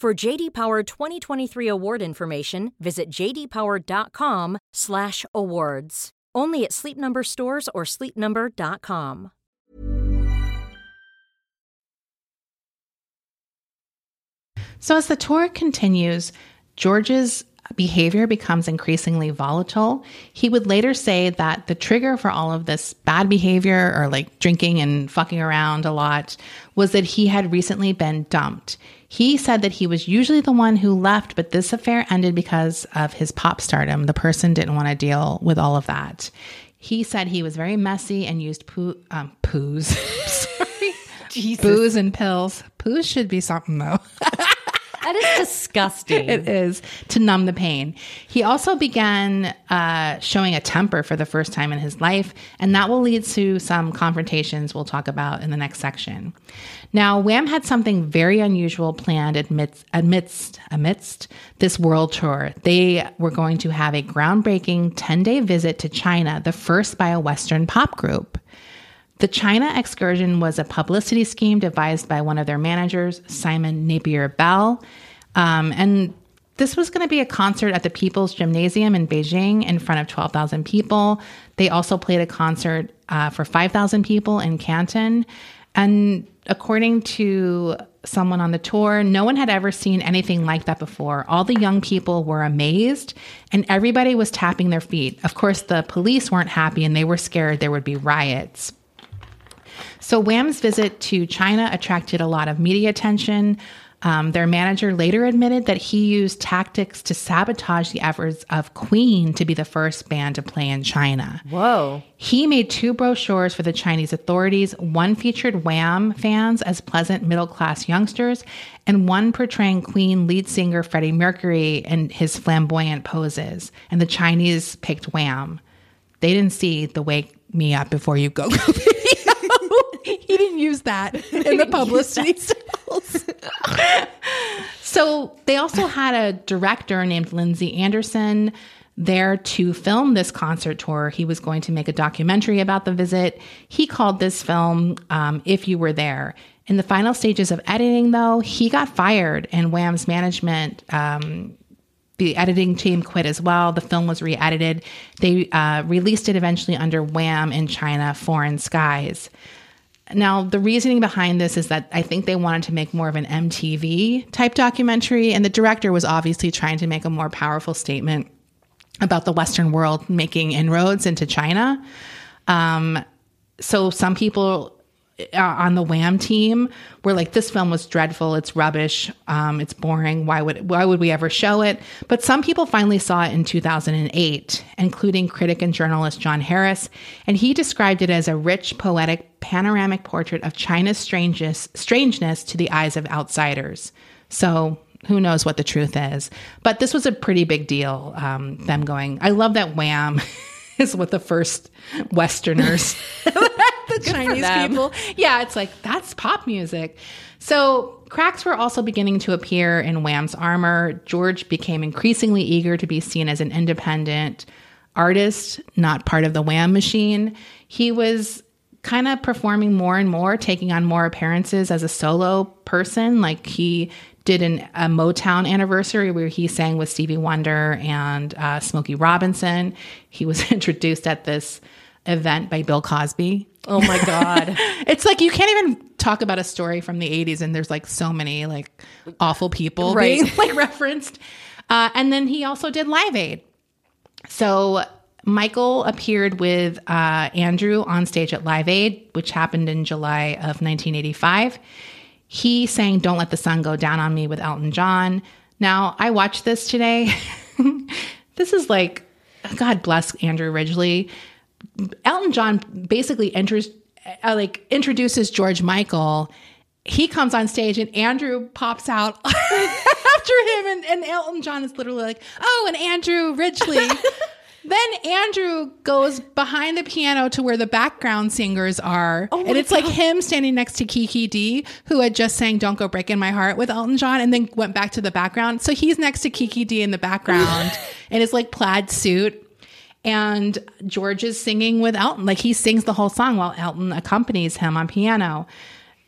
For JD Power 2023 award information, visit jdpower.com/awards. Only at Sleep Number stores or sleepnumber.com. So as the tour continues, George's behavior becomes increasingly volatile. He would later say that the trigger for all of this bad behavior or like drinking and fucking around a lot was that he had recently been dumped. He said that he was usually the one who left, but this affair ended because of his pop stardom. The person didn't want to deal with all of that. He said he was very messy and used poo, um, poos. [laughs] Sorry. Booze and pills. Poos should be something though. [laughs] That is disgusting. It is to numb the pain. He also began uh, showing a temper for the first time in his life, and that will lead to some confrontations we'll talk about in the next section. Now, Wham had something very unusual planned amidst, amidst, amidst this world tour. They were going to have a groundbreaking 10 day visit to China, the first by a Western pop group. The China excursion was a publicity scheme devised by one of their managers, Simon Napier Bell. Um, and this was going to be a concert at the People's Gymnasium in Beijing in front of 12,000 people. They also played a concert uh, for 5,000 people in Canton. And according to someone on the tour, no one had ever seen anything like that before. All the young people were amazed and everybody was tapping their feet. Of course, the police weren't happy and they were scared there would be riots. So Wham's visit to China attracted a lot of media attention. Um, their manager later admitted that he used tactics to sabotage the efforts of Queen to be the first band to play in China. Whoa. He made two brochures for the Chinese authorities. One featured Wham fans as pleasant middle class youngsters, and one portraying Queen lead singer Freddie Mercury and his flamboyant poses. And the Chinese picked Wham. They didn't see the Wake Me Up Before You Go Go [laughs] video. [laughs] he didn't use that [laughs] in the publicity stills. [laughs] so they also had a director named Lindsay Anderson there to film this concert tour. He was going to make a documentary about the visit. He called this film um, If You Were There. In the final stages of editing, though, he got fired, and Wham's management um, the editing team quit as well. The film was re edited. They uh, released it eventually under Wham in China, Foreign Skies. Now, the reasoning behind this is that I think they wanted to make more of an MTV type documentary, and the director was obviously trying to make a more powerful statement about the Western world making inroads into China. Um, so some people uh, on the Wham team were like, "This film was dreadful. It's rubbish. Um, it's boring. Why would why would we ever show it?" But some people finally saw it in 2008, including critic and journalist John Harris, and he described it as a rich, poetic, panoramic portrait of China's strangeness, strangeness to the eyes of outsiders. So. Who knows what the truth is? But this was a pretty big deal. Um, them going. I love that Wham [laughs] is what the first Westerners [laughs] [laughs] the Chinese people. Yeah, it's like that's pop music. So cracks were also beginning to appear in Wham's armor. George became increasingly eager to be seen as an independent artist, not part of the Wham machine. He was kind of performing more and more, taking on more appearances as a solo person. Like he did an, a Motown anniversary where he sang with Stevie Wonder and uh, Smokey Robinson. He was [laughs] introduced at this event by Bill Cosby. Oh my God. [laughs] It's like you can't even talk about a story from the 80s and there's like so many like awful people Right. being [laughs] like referenced. Uh, and then he also did Live Aid. So Michael appeared with uh, Andrew on stage at Live Aid, which happened in July of 1985. He sang Don't Let the Sun Go Down on Me with Elton John. Now, I watched this today. [laughs] this is like, God bless Andrew Ridgeley. Elton John basically enters, uh, like, introduces George Michael. He comes on stage and Andrew pops out [laughs] after him, and, and Elton John is literally like, "Oh, and Andrew Ridgeley." [laughs] then Andrew goes behind the piano to where the background singers are, and it's like him standing next to Kiki Dee, who had just sang "Don't Go Breaking My Heart" with Elton John, and then went back to the background. So he's next to Kiki Dee in the background [laughs] in his like plaid suit. And George is singing with Elton. Like he sings the whole song while Elton accompanies him on piano.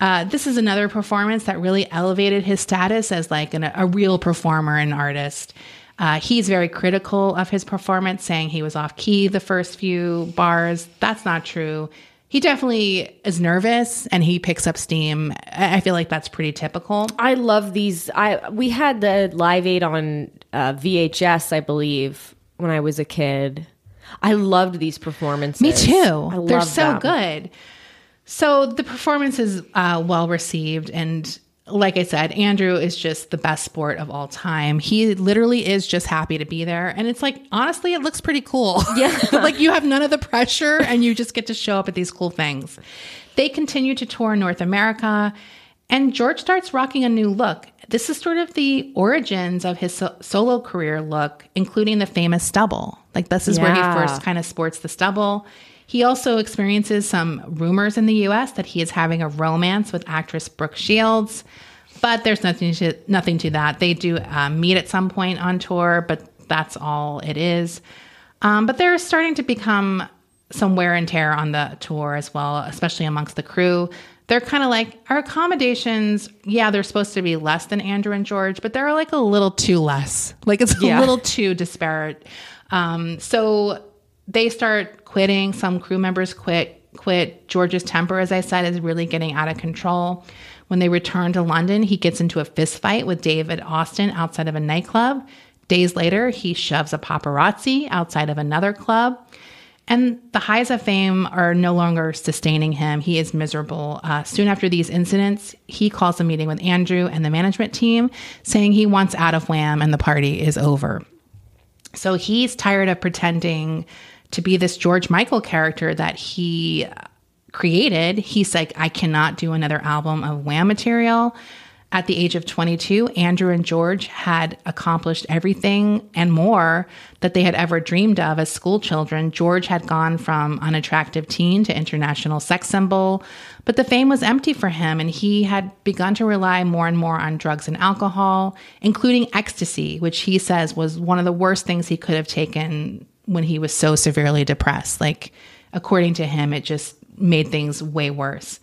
Uh, this is another performance that really elevated his status as like an, a real performer and artist. Uh, he's very critical of his performance, saying he was off key the first few bars. That's not true. He definitely is nervous and he picks up steam. I feel like that's pretty typical. I love these. I we had the Live Aid on uh, VHS, I believe, when I was a kid. I loved these performances. Me too. I They're so them. good. So the performance is uh, well received, and like I said, Andrew is just the best sport of all time. He literally is just happy to be there, and it's like honestly, it looks pretty cool. Yeah. [laughs] like you have none of the pressure, and you just get to show up at these cool things. They continue to tour North America, and George starts rocking a new look. This is sort of the origins of his so- solo career look, including the famous stubble. Like this is where he first kind of sports the stubble. He also experiences some rumors in the US that he is having a romance with actress Brooke Shields, but there's nothing to nothing to that. They do uh, meet at some point on tour, but that's all it is. Um, but there's starting to become some wear and tear on the tour as well, especially amongst the crew. They're kind of like our accommodations. Yeah, they're supposed to be less than Andrew and George, but they're like a little too less. Like it's a little too disparate. Um, so they start quitting. Some crew members quit. Quit. George's temper, as I said, is really getting out of control. When they return to London, he gets into a fist fight with David Austin outside of a nightclub. Days later, he shoves a paparazzi outside of another club. And the highs of fame are no longer sustaining him. He is miserable. Uh, soon after these incidents, he calls a meeting with Andrew and the management team, saying he wants out of Wham and the party is over. So he's tired of pretending to be this George Michael character that he created. He's like, I cannot do another album of Wham material. At the age of 22, Andrew and George had accomplished everything and more that they had ever dreamed of as school children. George had gone from unattractive teen to international sex symbol, but the fame was empty for him, and he had begun to rely more and more on drugs and alcohol, including ecstasy, which he says was one of the worst things he could have taken when he was so severely depressed. Like, according to him, it just made things way worse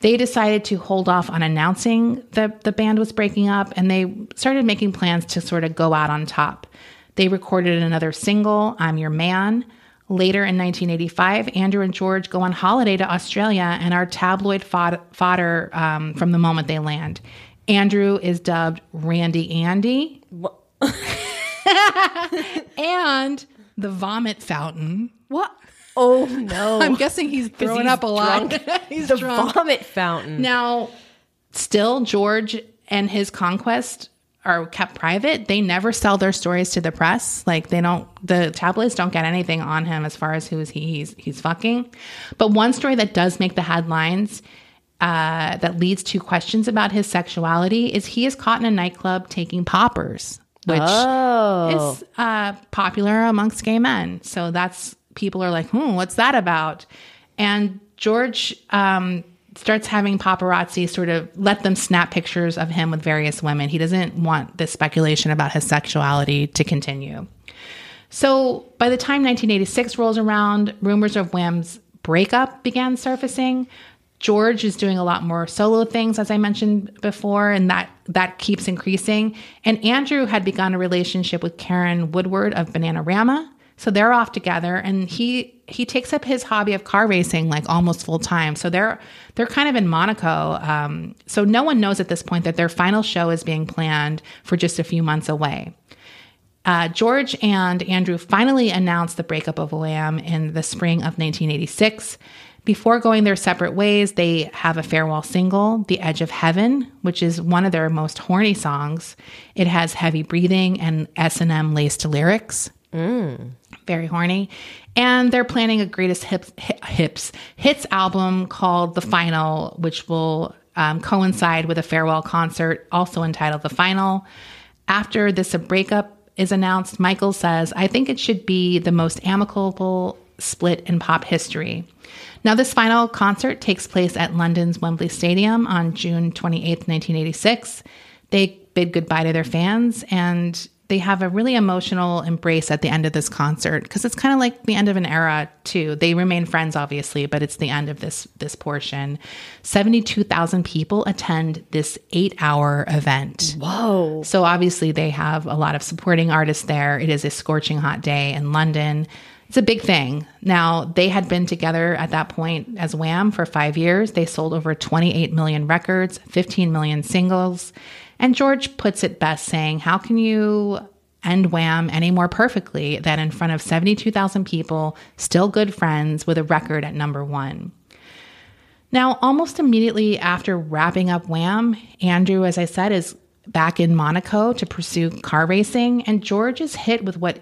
they decided to hold off on announcing that the band was breaking up and they started making plans to sort of go out on top. They recorded another single, I'm Your Man. Later in 1985, Andrew and George go on holiday to Australia and are tabloid fod- fodder um, from the moment they land. Andrew is dubbed Randy Andy. [laughs] and the vomit fountain. What? Oh no! [laughs] I'm guessing he's [laughs] throwing he's up a lot. [laughs] he's the drunk. vomit fountain. Now, still, George and his conquest are kept private. They never sell their stories to the press. Like they don't, the tabloids don't get anything on him as far as who is he, he's he's fucking. But one story that does make the headlines. Uh, that leads to questions about his sexuality is he is caught in a nightclub taking poppers, which oh, is uh, popular amongst gay men. So that's people are like, hmm, what's that about? And George um, starts having paparazzi sort of let them snap pictures of him with various women. He doesn't want this speculation about his sexuality to continue. So by the time 1986 rolls around, rumors of Wham's breakup began surfacing. George is doing a lot more solo things, as I mentioned before, and that that keeps increasing. And Andrew had begun a relationship with Keren Woodward of Bananarama, so they're off together. And he he takes up his hobby of car racing like almost full time. So they're they're kind of in Monaco. Um, so no one knows at this point that their final show is being planned for just a few months away. Uh, George and Andrew finally announced the breakup of Wham in the spring of 1986. Before going their separate ways, they have a farewell single, The Edge of Heaven, which is one of their most horny songs. It has heavy breathing and S&M laced lyrics. Very horny. And they're planning a greatest hips, hips hits album called The Final, which will um, coincide with a farewell concert, also entitled The Final. After this breakup is announced, Michael says, I think it should be the most amicable split in pop history. Now, this final concert takes place at London's Wembley Stadium on June 28th, 1986. They bid goodbye to their fans and they have a really emotional embrace at the end of this concert because it's kind of like the end of an era too. They remain friends obviously, but it's the end of this this portion. 72,000 people attend this 8-hour event. Whoa. So obviously they have a lot of supporting artists there. It is a scorching hot day in London. It's a big thing. Now, they had been together at that point as Wham for 5 years. They sold over 28 million records, 15 million singles. And George puts it best saying, "How can you end Wham any more perfectly than in front of 72,000 people, still good friends with a record at number 1?" Now, almost immediately after wrapping up Wham, Andrew, as I said, is back in Monaco to pursue car racing, and George is hit with what,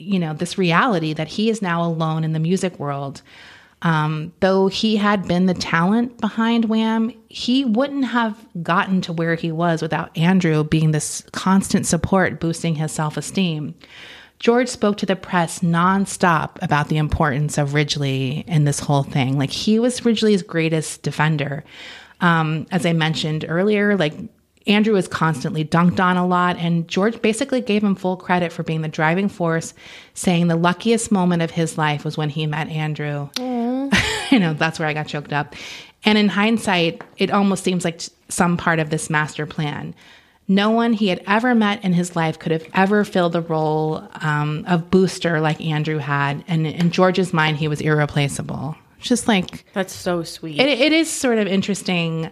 you know, this reality that he is now alone in the music world. Um, though he had been the talent behind Wham, he wouldn't have gotten to where he was without Andrew being this constant support, boosting his self esteem. George spoke to the press nonstop about the importance of Ridgeley in this whole thing. Like he was Ridgeley's greatest defender. Um, as I mentioned earlier, like Andrew was constantly dunked on a lot, and George basically gave him full credit for being the driving force, saying the luckiest moment of his life was when he met Andrew. [laughs] you know, that's where I got choked up. And in hindsight, it almost seems like some part of this master plan. No one he had ever met in his life could have ever filled the role um, of booster like Andrew had. And in George's mind, he was irreplaceable. Just like That's so sweet. it, it is sort of interesting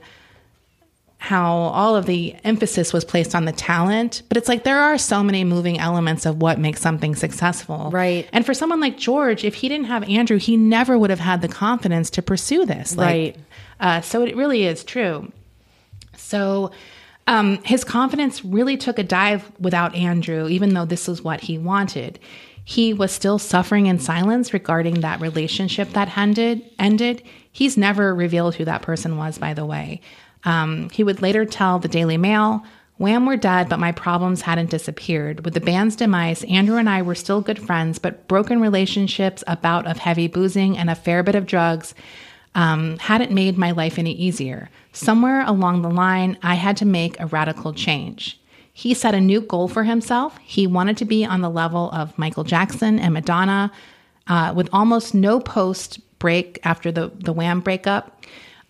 how all of the emphasis was placed on the talent, but it's like there are so many moving elements of what makes something successful. Right. And for someone like George, if he didn't have Andrew, he never would have had the confidence to pursue this. Like, Right. Uh, so it really is true. So um, his confidence really took a dive without Andrew, even though this was what he wanted. He was still suffering in silence regarding that relationship that ended. Ended. He's never revealed who that person was, by the way. Um, he would later tell the Daily Mail, Wham were dead, but my problems hadn't disappeared. With the band's demise, Andrew and I were still good friends, but broken relationships, a bout of heavy boozing, and a fair bit of drugs um, hadn't made my life any easier. Somewhere along the line, I had to make a radical change. He set a new goal for himself. He wanted to be on the level of Michael Jackson and Madonna, uh, with almost no post break after the, the Wham breakup.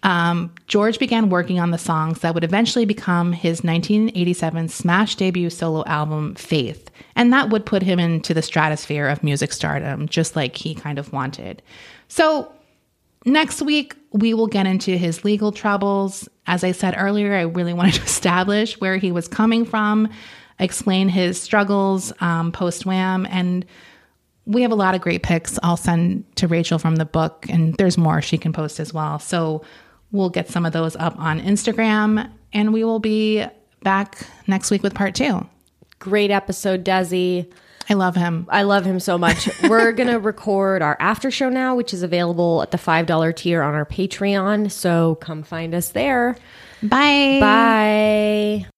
Um, George began working on the songs that would eventually become his 1987 smash debut solo album, Faith. And that would put him into the stratosphere of music stardom, just like he kind of wanted. So, next week, we will get into his legal troubles. As I said earlier, I really [laughs] wanted to establish where he was coming from, explain his struggles um, post Wham, and we have a lot of great pics. I'll send to Rachel from the book, and there's more she can post as well. So we'll get some of those up on Instagram, and we will be back next week with part two. Great episode, Desi. I love him. I love him so much. [laughs] We're going to record our after show now, which is available at the $5 tier on our Patreon. So come find us there. Bye. Bye.